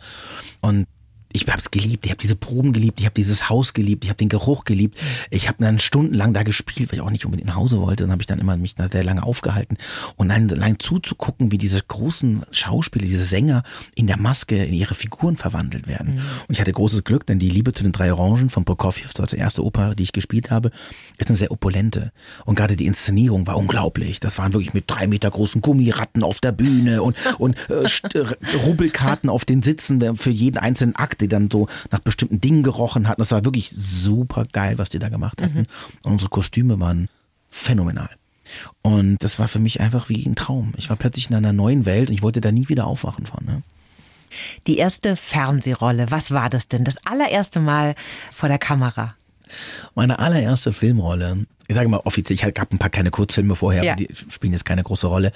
Und ich habe es geliebt, ich habe diese Proben geliebt, ich habe dieses Haus geliebt, ich habe den Geruch geliebt. Ich habe dann stundenlang da gespielt, weil ich auch nicht unbedingt nach Hause wollte. Dann habe ich dann immer mich da sehr lange aufgehalten und dann lang zuzugucken, wie diese großen Schauspieler, diese Sänger in der Maske in ihre Figuren verwandelt werden. Mhm. Und ich hatte großes Glück, denn die Liebe zu den drei Orangen von Prokofjew, das war die erste Oper, die ich gespielt habe, ist eine sehr opulente. Und gerade die Inszenierung war unglaublich. Das waren wirklich mit drei Meter großen Gummiratten auf der Bühne und und äh, Rubelkarten auf den Sitzen für jeden einzelnen Akt die dann so nach bestimmten Dingen gerochen hatten. Das war wirklich super geil, was die da gemacht hatten. Mhm. Und unsere Kostüme waren phänomenal. Und das war für mich einfach wie ein Traum. Ich war plötzlich in einer neuen Welt und ich wollte da nie wieder aufwachen von. Ne? Die erste Fernsehrolle, was war das denn? Das allererste Mal vor der Kamera? Meine allererste Filmrolle, ich sage mal offiziell, ich gab ein paar kleine Kurzfilme vorher, ja. die spielen jetzt keine große Rolle.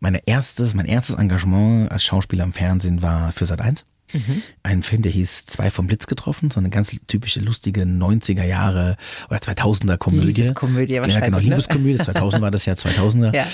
Meine erstes, mein erstes Engagement als Schauspieler im Fernsehen war für Sat 1. Mhm. Ein Film, der hieß Zwei vom Blitz getroffen, so eine ganz typische lustige 90er Jahre oder 2000er Komödie. Liebeskomödie wahrscheinlich. Ja, genau, ne? Liebeskomödie. 2000 war das ja 2000er. Ja.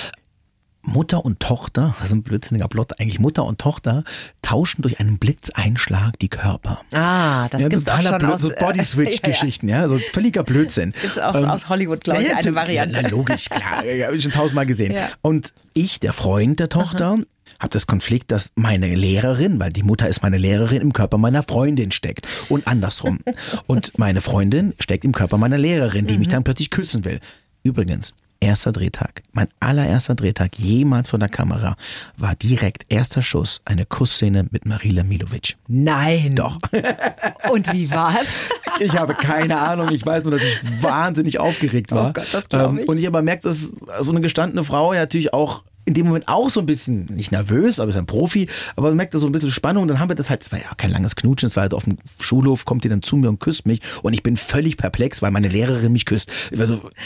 Mutter und Tochter, das ist ein blödsinniger Plot, eigentlich Mutter und Tochter tauschen durch einen Blitzeinschlag die Körper. Ah, das ja, gibt's auch schon Blöd, aus, so Body Switch Geschichten, ja, so völliger Blödsinn. Gibt's auch ähm, aus Hollywood, glaube ich, ja, eine Variante. Ja, logisch, klar, habe ich schon tausendmal gesehen. Ja. Und ich, der Freund der Tochter, Aha habe das Konflikt, dass meine Lehrerin, weil die Mutter ist meine Lehrerin, im Körper meiner Freundin steckt und andersrum. und meine Freundin steckt im Körper meiner Lehrerin, die mhm. mich dann plötzlich küssen will. Übrigens, erster Drehtag, mein allererster Drehtag jemals vor der Kamera, war direkt erster Schuss, eine Kussszene mit Marila Milovic. Nein. Doch. Und wie war's? Ich habe keine Ahnung. Ich weiß nur, dass ich wahnsinnig aufgeregt war. Oh Gott, das glaube ich. Und ich aber merkt, dass so eine gestandene Frau ja natürlich auch in dem Moment auch so ein bisschen, nicht nervös, aber ist ein Profi, aber man merkt da so ein bisschen Spannung. Und dann haben wir das halt, es war ja kein langes Knutschen, es war halt auf dem Schulhof, kommt die dann zu mir und küsst mich. Und ich bin völlig perplex, weil meine Lehrerin mich küsst. So,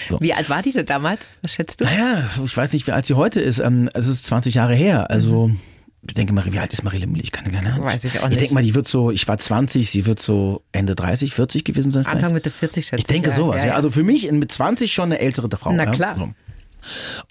so. Wie alt war die denn damals? Was schätzt du? Naja, ich weiß nicht, wie alt sie heute ist. Ähm, es ist 20 Jahre her. Also. Mhm. Ich denke mal, wie alt ist Marile Müller? Ich kann keine Ahnung. Weiß ich auch nicht. Ich denke mal, die wird so, ich war 20, sie wird so Ende 30, 40 gewesen sein. Anfang Mitte 40 schätze ich. Ich denke ja, sowas, ja, ja. Also für mich mit 20 schon eine ältere Frau. Na klar. So.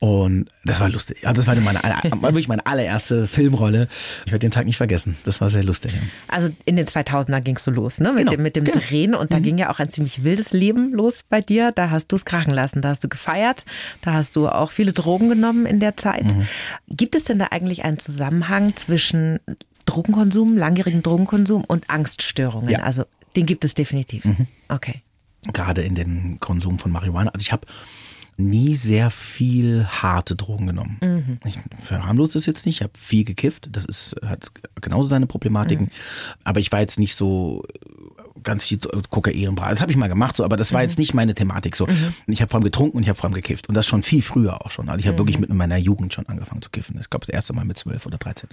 Und das war lustig. Ja, das war meine, wirklich meine allererste Filmrolle. Ich werde den Tag nicht vergessen. Das war sehr lustig. Also in den 2000er gingst du los, ne? Mit genau, dem, mit dem genau. Drehen. Und da mhm. ging ja auch ein ziemlich wildes Leben los bei dir. Da hast du es krachen lassen. Da hast du gefeiert. Da hast du auch viele Drogen genommen in der Zeit. Mhm. Gibt es denn da eigentlich einen Zusammenhang zwischen Drogenkonsum, langjährigen Drogenkonsum und Angststörungen? Ja. Also den gibt es definitiv. Mhm. Okay. Gerade in den Konsum von Marihuana. Also ich habe nie sehr viel harte Drogen genommen. Mhm. Ich verharmlose das jetzt nicht, ich habe viel gekifft, das ist, hat genauso seine Problematiken, mhm. aber ich war jetzt nicht so ganz viel Kokain und Das habe ich mal gemacht, so, aber das war mhm. jetzt nicht meine Thematik. So. Mhm. Ich habe vor allem getrunken und ich habe vor allem gekifft. Und das schon viel früher auch schon. Also ich habe mhm. wirklich mit meiner Jugend schon angefangen zu kiffen. Ich glaube, das erste Mal mit zwölf oder dreizehn.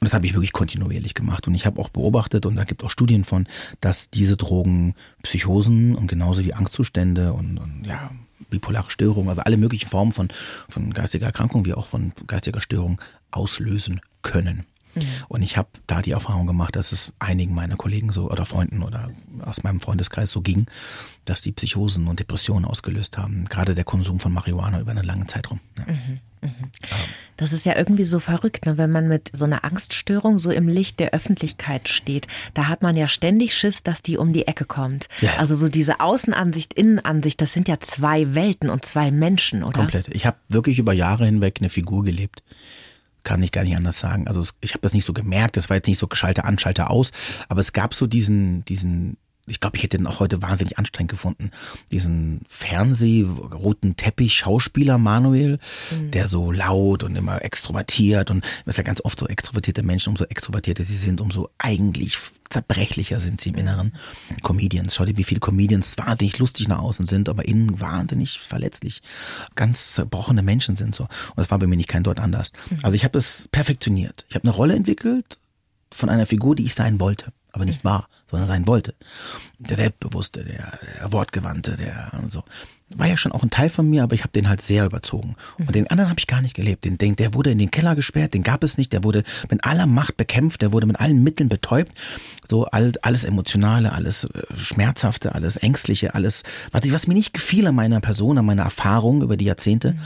Und das habe ich wirklich kontinuierlich gemacht. Und ich habe auch beobachtet, und da gibt auch Studien von, dass diese Drogen Psychosen und genauso wie Angstzustände und, und ja, bipolare Störungen, also alle möglichen Formen von, von geistiger Erkrankung wie auch von geistiger Störung auslösen können. Mhm. Und ich habe da die Erfahrung gemacht, dass es einigen meiner Kollegen so oder Freunden oder aus meinem Freundeskreis so ging, dass die Psychosen und Depressionen ausgelöst haben. Gerade der Konsum von Marihuana über einen langen Zeitraum. Ja. Mhm. Mhm. Das ist ja irgendwie so verrückt, ne? wenn man mit so einer Angststörung so im Licht der Öffentlichkeit steht. Da hat man ja ständig Schiss, dass die um die Ecke kommt. Ja. Also so diese Außenansicht, Innenansicht, das sind ja zwei Welten und zwei Menschen, oder? Komplett. Ich habe wirklich über Jahre hinweg eine Figur gelebt kann ich gar nicht anders sagen. Also ich habe das nicht so gemerkt, das war jetzt nicht so Schalter an, Schalter aus, aber es gab so diesen, diesen, ich glaube, ich hätte den auch heute wahnsinnig anstrengend gefunden, diesen Fernseh-roten Teppich-Schauspieler Manuel, mhm. der so laut und immer extrovertiert und das ist ja ganz oft so extrovertierte Menschen, umso extrovertierter sie sind, umso eigentlich zerbrechlicher sind sie im Inneren. Comedians, schau dir, wie viele Comedians wahnsinnig lustig nach außen sind, aber innen wahnsinnig verletzlich. Ganz zerbrochene Menschen sind so. Und das war bei mir nicht kein dort anders. Mhm. Also ich habe es perfektioniert. Ich habe eine Rolle entwickelt von einer Figur, die ich sein wollte aber nicht war, sondern sein wollte. Der Selbstbewusste, der, der Wortgewandte, der so. War ja schon auch ein Teil von mir, aber ich habe den halt sehr überzogen. Und den anderen habe ich gar nicht gelebt. Den, den, der wurde in den Keller gesperrt, den gab es nicht, der wurde mit aller Macht bekämpft, der wurde mit allen Mitteln betäubt. So all, alles Emotionale, alles äh, Schmerzhafte, alles Ängstliche, alles, was, was mir nicht gefiel an meiner Person, an meiner Erfahrung über die Jahrzehnte. Mhm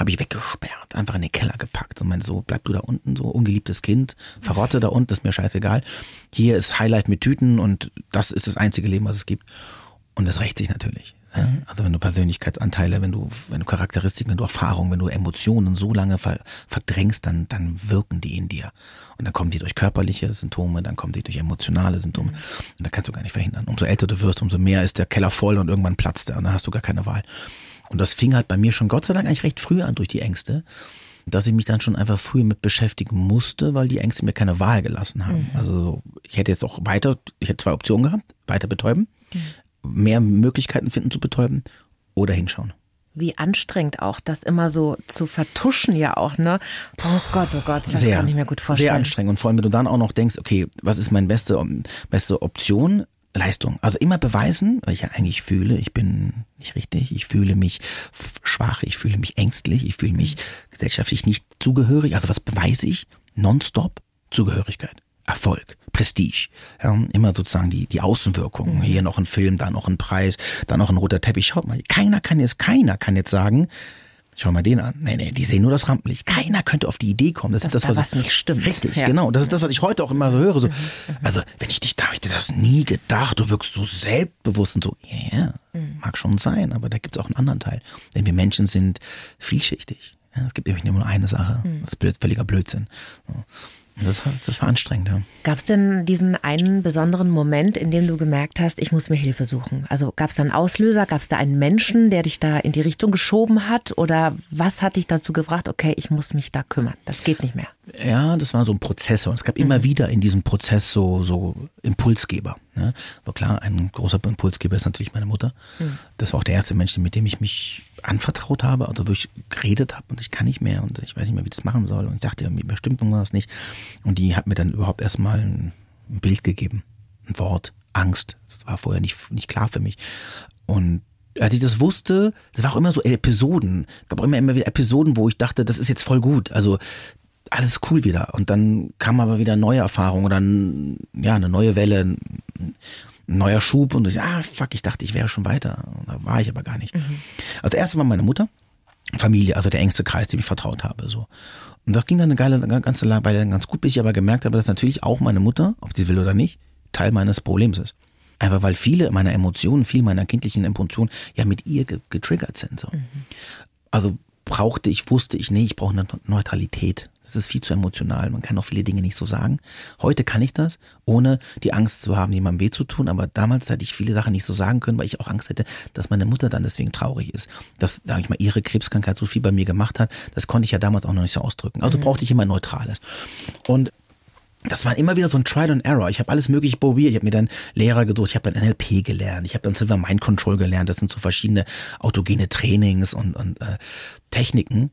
habe ich weggesperrt, einfach in den Keller gepackt und mein so, bleib du da unten, so ungeliebtes Kind, verrotte da unten, ist mir scheißegal. Hier ist Highlight mit Tüten und das ist das einzige Leben, was es gibt. Und das rächt sich natürlich. Also wenn du Persönlichkeitsanteile, wenn du, wenn du Charakteristiken, wenn du Erfahrungen, wenn du Emotionen so lange verdrängst, dann, dann wirken die in dir. Und dann kommen die durch körperliche Symptome, dann kommen die durch emotionale Symptome. Mhm. Und da kannst du gar nicht verhindern. Umso älter du wirst, umso mehr ist der Keller voll und irgendwann platzt er und dann hast du gar keine Wahl. Und das fing halt bei mir schon Gott sei Dank eigentlich recht früh an durch die Ängste, dass ich mich dann schon einfach früh mit beschäftigen musste, weil die Ängste mir keine Wahl gelassen haben. Mhm. Also ich hätte jetzt auch weiter, ich hätte zwei Optionen gehabt, weiter betäuben, mhm. Mehr Möglichkeiten finden zu betäuben oder hinschauen wie anstrengend auch, das immer so zu vertuschen ja auch, ne? Oh Gott, oh Gott, das sehr, kann ich mir gut vorstellen. Sehr anstrengend. Und vor allem, wenn du dann auch noch denkst, okay, was ist meine beste, beste Option? Leistung. Also immer beweisen, weil ich ja eigentlich fühle, ich bin nicht richtig, ich fühle mich schwach, ich fühle mich ängstlich, ich fühle mich gesellschaftlich nicht zugehörig. Also was beweise ich? Nonstop Zugehörigkeit. Erfolg, Prestige, ja, immer sozusagen die, die Außenwirkung. Mhm. Hier noch ein Film, da noch ein Preis, da noch ein roter Teppich. Schaut mal, keiner kann jetzt, keiner kann jetzt sagen, Schau mal den an. Nee, nee, die sehen nur das Rampenlicht. Keiner könnte auf die Idee kommen. Das Dass ist das, da was, was nicht stimmt. Richtig, ja. genau. Das ist das, was ich heute auch immer so höre. So, mhm, mhm. also, wenn ich dich da, habe ich dir das nie gedacht. Du wirkst so selbstbewusst und so. Ja, yeah, mhm. mag schon sein, aber da gibt's auch einen anderen Teil. Denn wir Menschen sind vielschichtig. Ja, es gibt nämlich nur eine Sache. Das ist völliger Blödsinn. So. Das, das war anstrengend, ja. Gab es denn diesen einen besonderen Moment, in dem du gemerkt hast, ich muss mir Hilfe suchen? Also gab es da einen Auslöser? Gab es da einen Menschen, der dich da in die Richtung geschoben hat? Oder was hat dich dazu gebracht, okay, ich muss mich da kümmern? Das geht nicht mehr. Ja, das war so ein Prozessor. Es gab mhm. immer wieder in diesem Prozess so, so Impulsgeber. Ne? Aber klar, ein großer Impulsgeber ist natürlich meine Mutter. Mhm. Das war auch der erste Mensch, mit dem ich mich anvertraut habe, also durch geredet habe und ich kann nicht mehr und ich weiß nicht mehr, wie ich das machen soll. Und ich dachte, mir bestimmt irgendwas nicht. Und die hat mir dann überhaupt erstmal ein, ein Bild gegeben, ein Wort, Angst. Das war vorher nicht, nicht klar für mich. Und als ich das wusste, das war auch immer so Episoden. Es gab auch immer, immer wieder Episoden, wo ich dachte, das ist jetzt voll gut. Also alles cool wieder. Und dann kam aber wieder neue Erfahrung oder ja, eine neue Welle, ein neuer Schub und ich, ah, fuck, ich dachte, ich wäre schon weiter. Da war ich aber gar nicht. Mhm. Also erste war meine Mutter. Familie, also der engste Kreis, dem ich vertraut habe. So. Und das ging dann eine geile, eine ganze Weile ganz gut, bis ich aber gemerkt habe, dass natürlich auch meine Mutter, ob sie will oder nicht, Teil meines Problems ist. Einfach weil viele meiner Emotionen, viele meiner kindlichen Emotionen ja mit ihr getriggert sind. So. Mhm. Also brauchte ich, wusste ich, nee, ich brauche eine Neutralität. Das ist viel zu emotional. Man kann auch viele Dinge nicht so sagen. Heute kann ich das, ohne die Angst zu haben, jemandem weh zu tun. Aber damals hätte ich viele Sachen nicht so sagen können, weil ich auch Angst hätte, dass meine Mutter dann deswegen traurig ist. Dass, sage ich mal, ihre Krebskrankheit so viel bei mir gemacht hat. Das konnte ich ja damals auch noch nicht so ausdrücken. Also mhm. brauchte ich immer Neutrales. Und das war immer wieder so ein Trial and Error. Ich habe alles mögliche probiert. Ich habe mir dann Lehrer gesucht, ich habe dann NLP gelernt, ich habe dann Silver Mind Control gelernt. Das sind so verschiedene autogene Trainings und, und äh, Techniken,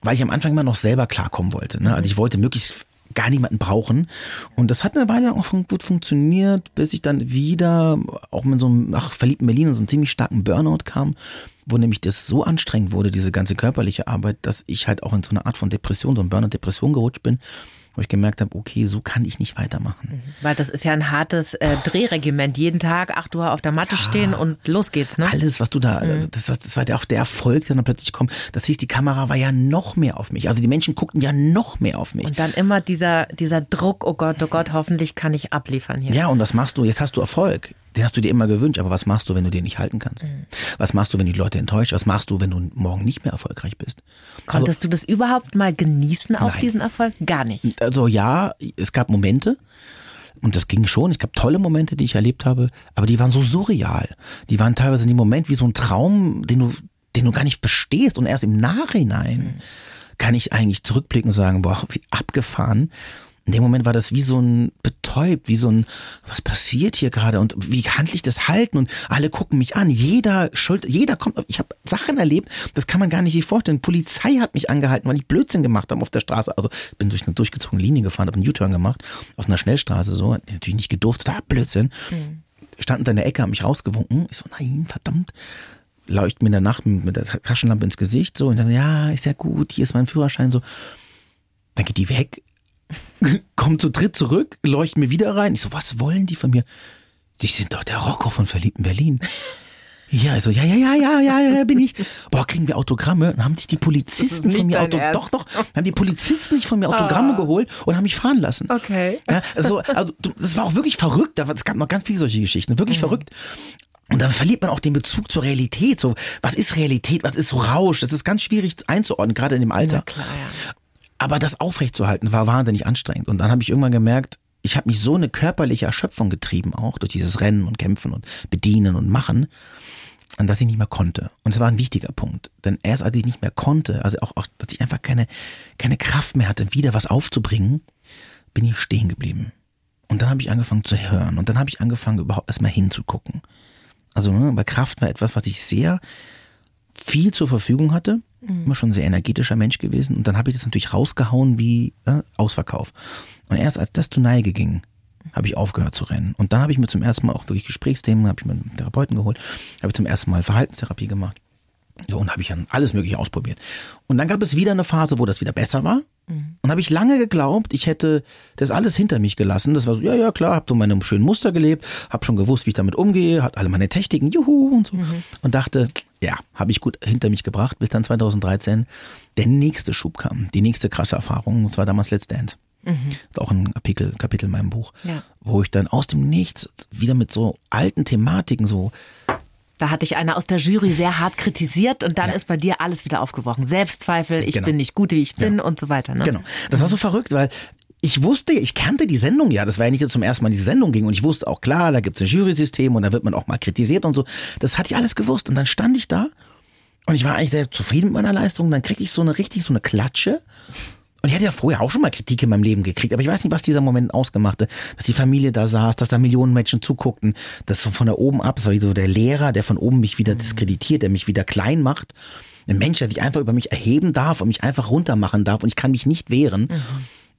weil ich am Anfang immer noch selber klarkommen wollte. Ne? Also ich wollte möglichst gar niemanden brauchen. Und das hat eine Weile auch gut funktioniert, bis ich dann wieder auch mit so einem ach, verliebten Berlin und so einem ziemlich starken Burnout kam, wo nämlich das so anstrengend wurde, diese ganze körperliche Arbeit, dass ich halt auch in so eine Art von Depression, so ein Burnout-Depression gerutscht bin wo ich gemerkt habe, okay, so kann ich nicht weitermachen. Mhm. Weil das ist ja ein hartes äh, Drehregiment. Jeden Tag acht Uhr auf der Matte ja, stehen und los geht's, ne? Alles, was du da, mhm. Also das, das war der, auch der Erfolg, der dann plötzlich kommt. Das hieß, die Kamera war ja noch mehr auf mich. Also die Menschen guckten ja noch mehr auf mich. Und dann immer dieser, dieser Druck, oh Gott, oh Gott, hoffentlich kann ich abliefern hier. Ja, und das machst du, jetzt hast du Erfolg. Den hast du dir immer gewünscht, aber was machst du, wenn du den nicht halten kannst? Mhm. Was machst du, wenn die Leute enttäuscht? Was machst du, wenn du morgen nicht mehr erfolgreich bist? Konntest also, du das überhaupt mal genießen, auch nein. diesen Erfolg? Gar nicht. Also ja, es gab Momente, und das ging schon. Es gab tolle Momente, die ich erlebt habe, aber die waren so surreal. Die waren teilweise in dem Moment wie so ein Traum, den du, den du gar nicht bestehst und erst im Nachhinein mhm. kann ich eigentlich zurückblicken und sagen, boah, wie abgefahren. In dem Moment war das wie so ein betäubt, wie so ein, was passiert hier gerade und wie handle ich das halten und alle gucken mich an. Jeder schuld, jeder kommt, ich habe Sachen erlebt, das kann man gar nicht vorstellen. Polizei hat mich angehalten, weil ich Blödsinn gemacht habe auf der Straße. Also bin durch eine durchgezogene Linie gefahren, habe einen U-Turn gemacht, auf einer Schnellstraße so, natürlich nicht gedurft, da Blödsinn. Mhm. Standen da in der Ecke, haben mich rausgewunken. Ich so, nein, verdammt leuchten mir in der Nacht mit der Taschenlampe ins Gesicht so und dann, ja, ist ja gut, hier ist mein Führerschein so. Dann geht die weg, kommen zu dritt zurück, leuchten mir wieder rein. Ich so, was wollen die von mir? Die sind doch der Rocco von Verliebten Berlin. Ja, also, ja, ja, ja, ja, ja, ja, bin ich. Boah, kriegen wir Autogramme? Dann haben sich die Polizisten von mir Auto, doch, doch, haben die Polizisten nicht von mir Autogramme ah. geholt und haben mich fahren lassen. Okay. Ja, also, also, das war auch wirklich verrückt. Es gab noch ganz viele solche Geschichten, wirklich mhm. verrückt. Und dann verliert man auch den Bezug zur Realität. So, was ist Realität? Was ist so Rausch? Das ist ganz schwierig einzuordnen, gerade in dem Alter. Na klar, ja. Aber das aufrechtzuerhalten war wahnsinnig anstrengend. Und dann habe ich irgendwann gemerkt, ich habe mich so eine körperliche Erschöpfung getrieben, auch durch dieses Rennen und Kämpfen und Bedienen und Machen, dass ich nicht mehr konnte. Und es war ein wichtiger Punkt. Denn erst als ich nicht mehr konnte, also auch, auch dass ich einfach keine, keine Kraft mehr hatte, wieder was aufzubringen, bin ich stehen geblieben. Und dann habe ich angefangen zu hören. Und dann habe ich angefangen, überhaupt erstmal hinzugucken. Also, ne, weil Kraft war etwas, was ich sehr viel zur Verfügung hatte. Immer schon ein sehr energetischer Mensch gewesen. Und dann habe ich das natürlich rausgehauen wie äh, Ausverkauf. Und erst als das zu Neige ging, habe ich aufgehört zu rennen. Und dann habe ich mir zum ersten Mal auch wirklich Gesprächsthemen, habe ich mir einen Therapeuten geholt, habe ich zum ersten Mal Verhaltenstherapie gemacht. So, und habe ich dann alles Mögliche ausprobiert. Und dann gab es wieder eine Phase, wo das wieder besser war. Mhm. Und habe ich lange geglaubt, ich hätte das alles hinter mich gelassen. Das war so, ja, ja, klar, habe so meine schönen Muster gelebt, habe schon gewusst, wie ich damit umgehe, hat alle meine Techniken, juhu und so. Mhm. Und dachte, ja, habe ich gut hinter mich gebracht, bis dann 2013 der nächste Schub kam, die nächste krasse Erfahrung, und zwar damals Let's Dance. Mhm. Das ist auch ein Kapitel, Kapitel in meinem Buch, ja. wo ich dann aus dem Nichts wieder mit so alten Thematiken so da hatte ich einer aus der Jury sehr hart kritisiert und dann ja. ist bei dir alles wieder aufgebrochen. Selbstzweifel, ich genau. bin nicht gut, wie ich bin ja. und so weiter. Ne? Genau. Das war so verrückt, weil ich wusste, ich kannte die Sendung ja. Das war ja nicht zum ersten Mal diese Sendung ging. Und ich wusste auch, klar, da gibt es ein Jury-System und da wird man auch mal kritisiert und so. Das hatte ich alles gewusst. Und dann stand ich da und ich war eigentlich sehr zufrieden mit meiner Leistung. Und dann krieg ich so eine richtig so eine Klatsche. Und ich hatte ja vorher auch schon mal Kritik in meinem Leben gekriegt, aber ich weiß nicht, was dieser Moment ausgemachte. Dass die Familie da saß, dass da Millionen Menschen zuguckten, dass von da oben ab, das war so der Lehrer, der von oben mich wieder diskreditiert, der mich wieder klein macht. Ein Mensch, der sich einfach über mich erheben darf und mich einfach runtermachen darf und ich kann mich nicht wehren. Mhm.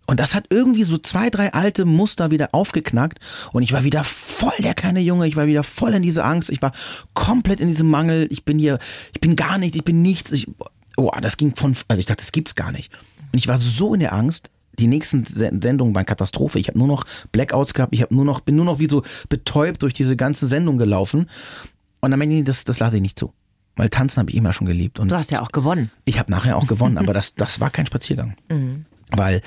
Und das hat irgendwie so zwei, drei alte Muster wieder aufgeknackt und ich war wieder voll der kleine Junge, ich war wieder voll in diese Angst, ich war komplett in diesem Mangel, ich bin hier, ich bin gar nicht, ich bin nichts, ich, oh, das ging von, also ich dachte, das gibt's gar nicht. Und ich war so in der Angst. Die nächsten Sendungen waren Katastrophe. Ich habe nur noch Blackouts gehabt. Ich habe nur noch, bin nur noch wie so betäubt durch diese ganze Sendung gelaufen. Und am Ende, das, das lade ich nicht zu. Weil tanzen habe ich immer schon geliebt. Und Du hast ja auch gewonnen. ich habe nachher auch gewonnen, aber das, das war kein Spaziergang. Weil,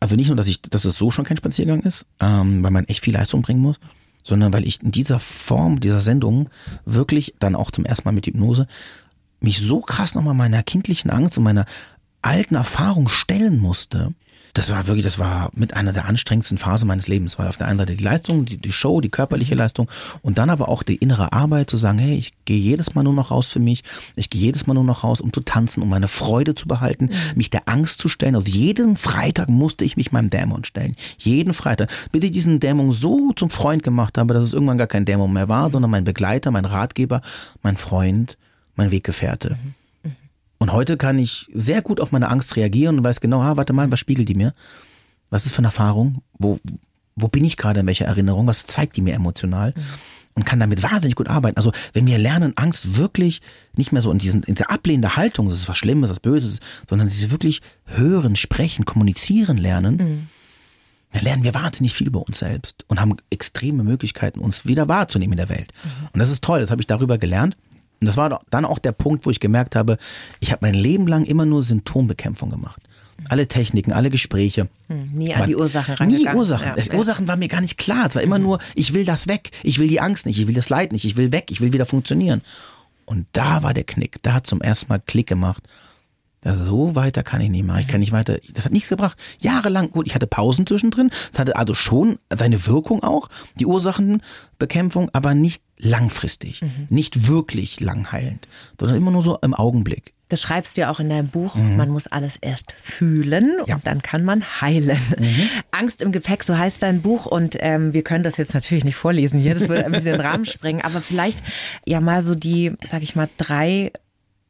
also nicht nur, dass ich, dass es so schon kein Spaziergang ist, ähm, weil man echt viel Leistung bringen muss, sondern weil ich in dieser Form, dieser Sendung wirklich dann auch zum ersten Mal mit Hypnose mich so krass nochmal meiner kindlichen Angst und meiner alten Erfahrung stellen musste. Das war wirklich, das war mit einer der anstrengendsten Phasen meines Lebens, weil auf der einen Seite die Leistung, die, die Show, die körperliche Leistung und dann aber auch die innere Arbeit zu sagen, hey, ich gehe jedes Mal nur noch raus für mich, ich gehe jedes Mal nur noch raus, um zu tanzen, um meine Freude zu behalten, mich der Angst zu stellen. Also jeden Freitag musste ich mich meinem Dämon stellen. Jeden Freitag. Bis ich diesen Dämon so zum Freund gemacht habe, dass es irgendwann gar kein Dämon mehr war, sondern mein Begleiter, mein Ratgeber, mein Freund, mein Weggefährte. Und heute kann ich sehr gut auf meine Angst reagieren und weiß genau, ah, warte mal, was spiegelt die mir? Was ist für eine Erfahrung? Wo, wo bin ich gerade in welcher Erinnerung? Was zeigt die mir emotional? Und kann damit wahnsinnig gut arbeiten. Also, wenn wir lernen, Angst wirklich nicht mehr so in diesen, in dieser ablehnende Haltung, das ist was Schlimmes, was Böses, sondern diese wirklich hören, sprechen, kommunizieren lernen, dann lernen wir wahnsinnig viel über uns selbst und haben extreme Möglichkeiten, uns wieder wahrzunehmen in der Welt. Und das ist toll, das habe ich darüber gelernt. Und das war dann auch der Punkt, wo ich gemerkt habe, ich habe mein Leben lang immer nur Symptombekämpfung gemacht. Alle Techniken, alle Gespräche. Nie an die Ursache Nie rangegangen. Ursachen. Ja. Ursachen waren mir gar nicht klar. Es war immer nur, ich will das weg. Ich will die Angst nicht. Ich will das Leid nicht. Ich will weg. Ich will wieder funktionieren. Und da war der Knick. Da hat zum ersten Mal Klick gemacht. Ja, so weiter kann ich nicht mehr. Ich kann nicht weiter. Das hat nichts gebracht. Jahrelang, gut, ich hatte Pausen zwischendrin. Das hatte also schon seine Wirkung auch, die Ursachenbekämpfung, aber nicht langfristig. Nicht wirklich langheilend, sondern immer nur so im Augenblick. Das schreibst du ja auch in deinem Buch. Man muss alles erst fühlen Ja. und dann kann man heilen. Angst im Gepäck, so heißt dein Buch. Und ähm, wir können das jetzt natürlich nicht vorlesen hier, das würde ein bisschen den Rahmen sprengen. Aber vielleicht ja mal so die, sag ich mal, drei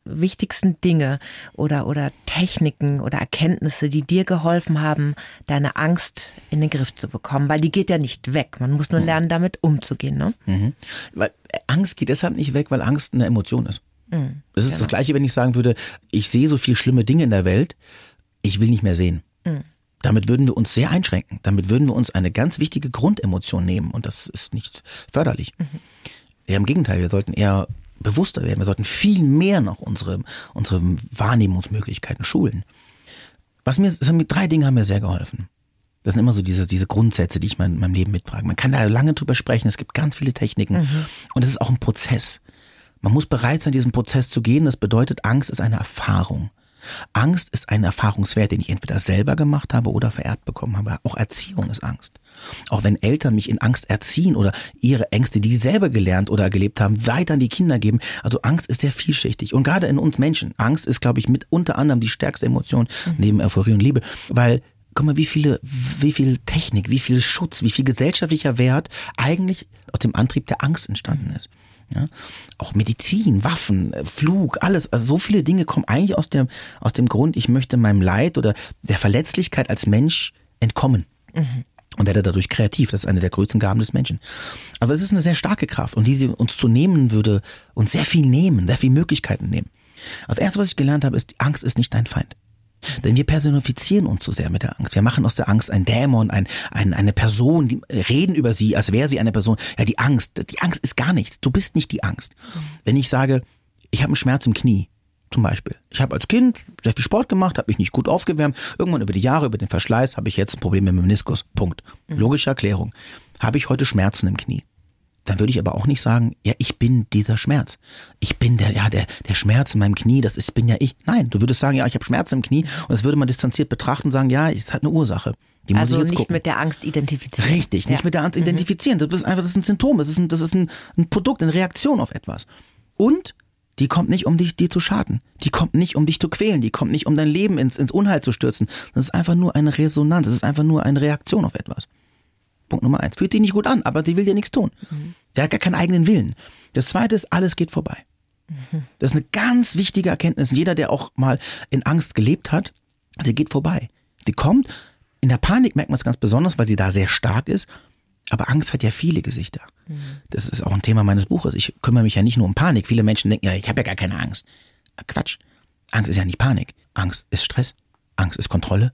wichtigsten Dinge oder, oder Techniken oder Erkenntnisse, die dir geholfen haben, deine Angst in den Griff zu bekommen. Weil die geht ja nicht weg. Man muss nur lernen, damit umzugehen. Ne? Weil äh, Angst geht deshalb nicht weg, weil Angst eine Emotion ist. Mhm. Es ist das Gleiche, wenn ich sagen würde, ich sehe so viel schlimme Dinge in der Welt, ich will nicht mehr sehen. Mhm. Damit würden wir uns sehr einschränken. Damit würden wir uns eine ganz wichtige Grundemotion nehmen und das ist nicht förderlich. Mhm. Eher im Gegenteil, wir sollten eher bewusster werden. Wir sollten viel mehr noch unsere, unsere Wahrnehmungsmöglichkeiten schulen. Was mir, mir drei Dinge haben mir sehr geholfen. Das sind immer so diese, diese Grundsätze, die ich mein, in meinem Leben mittrage. Man kann da lange drüber sprechen. Es gibt ganz viele Techniken. Und es ist auch ein Prozess. Man muss bereit sein, diesen Prozess zu gehen. Das bedeutet, Angst ist eine Erfahrung. Angst ist ein Erfahrungswert, den ich entweder selber gemacht habe oder vererbt bekommen habe. Auch Erziehung ist Angst. Auch wenn Eltern mich in Angst erziehen oder ihre Ängste, die sie selber gelernt oder gelebt haben, weiter an die Kinder geben. Also Angst ist sehr vielschichtig. Und gerade in uns Menschen. Angst ist, glaube ich, mit unter anderem die stärkste Emotion neben Euphorie und Liebe. Weil guck mal, wie viele, wie viel Technik, wie viel Schutz, wie viel gesellschaftlicher Wert eigentlich aus dem Antrieb der Angst entstanden ist. Ja? Auch Medizin, Waffen, Flug, alles, also so viele Dinge kommen eigentlich aus dem, aus dem Grund, ich möchte meinem Leid oder der Verletzlichkeit als Mensch entkommen. Und werde dadurch kreativ. Das ist eine der größten Gaben des Menschen. Also es ist eine sehr starke Kraft. Und die sie uns zu nehmen würde, uns sehr viel nehmen, sehr viele Möglichkeiten nehmen. Das erste, was ich gelernt habe, ist, Angst ist nicht dein Feind. Denn wir personifizieren uns zu sehr mit der Angst. Wir machen aus der Angst ein Dämon, ein, ein, eine Person, die reden über sie, als wäre sie eine Person. Ja, die Angst, die Angst ist gar nichts. Du bist nicht die Angst. Wenn ich sage, ich habe einen Schmerz im Knie, zum Beispiel. Ich habe als Kind sehr viel Sport gemacht, habe mich nicht gut aufgewärmt. Irgendwann über die Jahre, über den Verschleiß, habe ich jetzt ein Problem mit dem Meniskus. Punkt. Logische Erklärung. Habe ich heute Schmerzen im Knie? Dann würde ich aber auch nicht sagen, ja, ich bin dieser Schmerz. Ich bin der, ja, der, der Schmerz in meinem Knie, das ist, bin ja ich. Nein, du würdest sagen, ja, ich habe Schmerzen im Knie und das würde man distanziert betrachten und sagen, ja, es hat eine Ursache. Die Also nicht gucken. mit der Angst identifizieren. Richtig, nicht Ja. mit der Angst identifizieren. Das ist einfach, das ist ein Symptom, das ist ein, das ist ein, ein Produkt, eine Reaktion auf etwas. Und die kommt nicht, um dich, dir zu schaden. Die kommt nicht, um dich zu quälen. Die kommt nicht, um dein Leben ins, ins Unheil zu stürzen. Das ist einfach nur eine Resonanz. Das ist einfach nur eine Reaktion auf etwas. Punkt Nummer eins. Fühlt sich nicht gut an, aber sie will dir nichts tun. Der hat gar keinen eigenen Willen. Das zweite ist, alles geht vorbei. Das ist eine ganz wichtige Erkenntnis. Jeder, der auch mal in Angst gelebt hat, sie geht vorbei. Die kommt, in der Panik merkt man es ganz besonders, weil sie da sehr stark ist. Aber Angst hat ja viele Gesichter. Das ist auch ein Thema meines Buches. Ich kümmere mich ja nicht nur um Panik. Viele Menschen denken, ja, ich habe ja gar keine Angst. Ah, Quatsch. Angst ist ja nicht Panik. Angst ist Stress. Angst ist Kontrolle.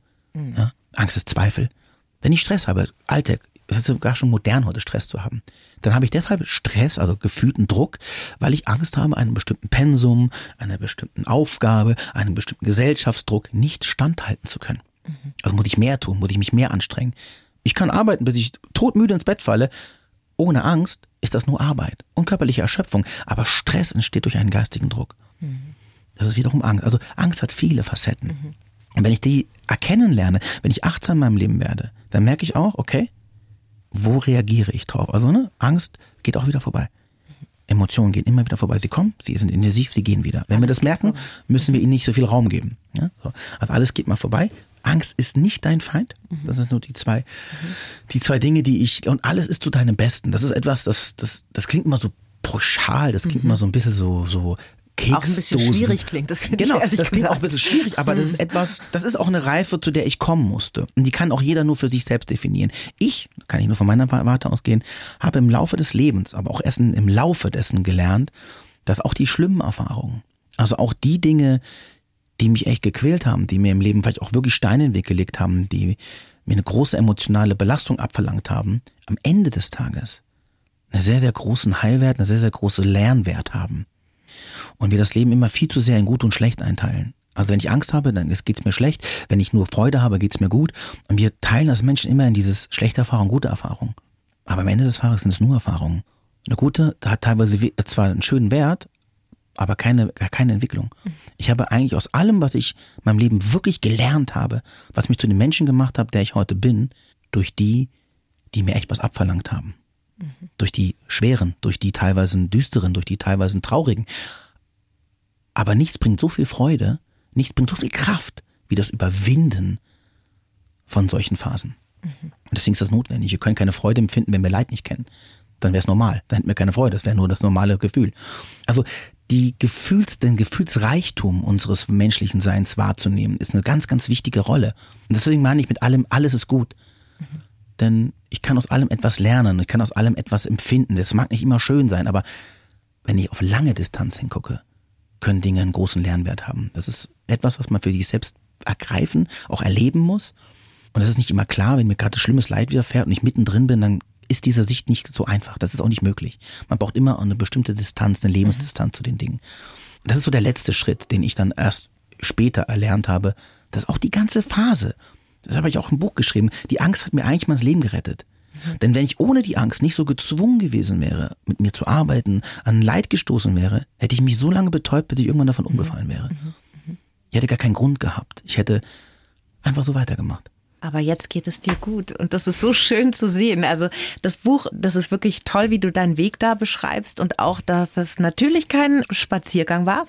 Ja? Angst ist Zweifel. Wenn ich Stress habe, Alltag, es ist sogar schon modern heute Stress zu haben. Dann habe ich deshalb Stress, also gefühlten Druck, weil ich Angst habe, einem bestimmten Pensum, einer bestimmten Aufgabe, einem bestimmten Gesellschaftsdruck nicht standhalten zu können. Also muss ich mehr tun, muss ich mich mehr anstrengen. Ich kann arbeiten, bis ich todmüde ins Bett falle. Ohne Angst ist das nur Arbeit und körperliche Erschöpfung. Aber Stress entsteht durch einen geistigen Druck. Das ist wiederum Angst. Also Angst hat viele Facetten. Und wenn ich die erkennen lerne, wenn ich achtsam in meinem Leben werde, dann merke ich auch, okay, wo reagiere ich drauf? Also ne, Angst geht auch wieder vorbei. Emotionen gehen immer wieder vorbei. Sie kommen, sie sind intensiv, sie gehen wieder. Wenn wir das merken, müssen wir ihnen nicht so viel Raum geben. Ja? So. Also alles geht mal vorbei. Angst ist nicht dein Feind. Das sind nur die zwei, die zwei Dinge, die ich, und alles ist zu deinem Besten. Das ist etwas, das, das, das klingt immer so pauschal, das klingt immer so ein bisschen so, so Keksdosen. Auch ein bisschen schwierig klingt das, finde Genau, ich ehrlich das klingt gesagt. auch ein bisschen schwierig, aber das ist etwas, das ist auch eine Reife, zu der ich kommen musste. Und die kann auch jeder nur für sich selbst definieren. Ich, kann ich nur von meiner Warte ausgehen, habe im Laufe des Lebens, aber auch erst im Laufe dessen gelernt, dass auch die schlimmen Erfahrungen, also auch die Dinge, die mich echt gequält haben, die mir im Leben vielleicht auch wirklich Steine in den Weg gelegt haben, die mir eine große emotionale Belastung abverlangt haben, am Ende des Tages einen sehr, sehr großen Heilwert, einen sehr, sehr großen Lernwert haben. Und wir das Leben immer viel zu sehr in gut und schlecht einteilen. Also wenn ich Angst habe, dann geht's mir schlecht. Wenn ich nur Freude habe, geht's mir gut. Und wir teilen als Menschen immer in dieses schlechte Erfahrung, gute Erfahrung. Aber am Ende des Tages sind es nur Erfahrungen. Eine gute hat teilweise we- zwar einen schönen Wert, aber keine, keine Entwicklung. Ich habe eigentlich aus allem, was ich in meinem Leben wirklich gelernt habe, was mich zu dem Menschen gemacht hat, der ich heute bin, durch die, die mir echt was abverlangt haben. Durch die schweren, durch die teilweise düsteren, durch die teilweise traurigen. Aber nichts bringt so viel Freude, nichts bringt so viel Kraft, wie das Überwinden von solchen Phasen. Und deswegen ist das notwendig. Wir können keine Freude empfinden, wenn wir Leid nicht kennen. Dann wäre es normal. Dann hätten wir keine Freude. Das wäre nur das normale Gefühl. Also die Gefühls, den Gefühlsreichtum unseres menschlichen Seins wahrzunehmen, ist eine ganz, ganz wichtige Rolle. Und deswegen meine ich mit allem, alles ist gut. Denn ich kann aus allem etwas lernen, ich kann aus allem etwas empfinden. Das mag nicht immer schön sein, aber wenn ich auf lange Distanz hingucke, können Dinge einen großen Lernwert haben. Das ist etwas, was man für sich selbst ergreifen, auch erleben muss. Und das ist nicht immer klar, wenn mir gerade schlimmes Leid widerfährt und ich mittendrin bin, dann ist diese Sicht nicht so einfach. Das ist auch nicht möglich. Man braucht immer eine bestimmte Distanz, eine Lebensdistanz zu den Dingen. Und das ist so der letzte Schritt, den ich dann erst später erlernt habe, dass auch die ganze Phase, das habe ich auch im Buch geschrieben, die Angst hat mir eigentlich mal das Leben gerettet. Denn wenn ich ohne die Angst nicht so gezwungen gewesen wäre, mit mir zu arbeiten, an Leid gestoßen wäre, hätte ich mich so lange betäubt, bis ich irgendwann davon umgefallen wäre. Ich hätte gar keinen Grund gehabt. Ich hätte einfach so weitergemacht. Aber jetzt geht es dir gut und das ist so schön zu sehen. Also das Buch, das ist wirklich toll, wie du deinen Weg da beschreibst und auch, dass das natürlich kein Spaziergang war,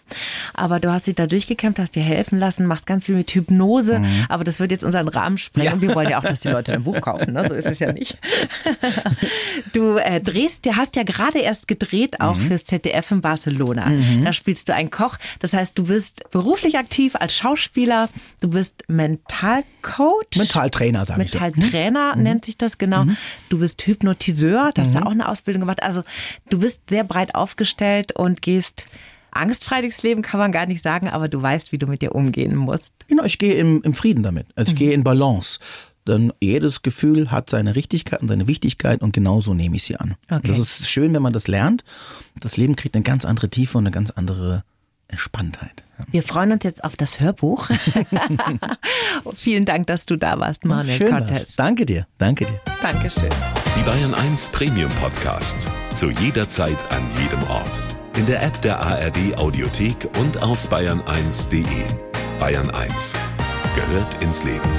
aber du hast dich da durchgekämpft, hast dir helfen lassen, machst ganz viel mit Hypnose, aber das wird jetzt unseren Rahmen sprengen Ja. und wir wollen ja auch, dass die Leute dein Buch kaufen, ne? so ist es ja nicht. Du äh, drehst, du hast ja gerade erst gedreht, auch fürs ZDF in Barcelona. Da spielst du einen Koch, das heißt, du bist beruflich aktiv als Schauspieler, du bist Mentalcoach. Mentaltrainer, sage ich. Mentaltrainer nennt sich das genau. Du bist Hypnotiseur, da hast du auch eine Ausbildung gemacht. Also du bist sehr breit aufgestellt und gehst angstfrei durchs Leben, kann man gar nicht sagen, aber du weißt, wie du mit dir umgehen musst. Genau, ich gehe im, im Frieden damit. Also ich gehe in Balance. Denn jedes Gefühl hat seine Richtigkeit und seine Wichtigkeit und genauso nehme ich sie an. Okay. Das ist schön, wenn man das lernt. Das Leben kriegt eine ganz andere Tiefe und eine ganz andere Entspanntheit. Ja. Wir freuen uns jetzt auf das Hörbuch. Vielen Dank, dass du da warst, Manuel Schön war's. Cortez. Danke dir, danke dir. Dankeschön. Die Bayern 1 Premium Podcasts. Zu jeder Zeit, an jedem Ort. In der App der ARD Audiothek und auf bayern1.de. Bayern 1 gehört ins Leben.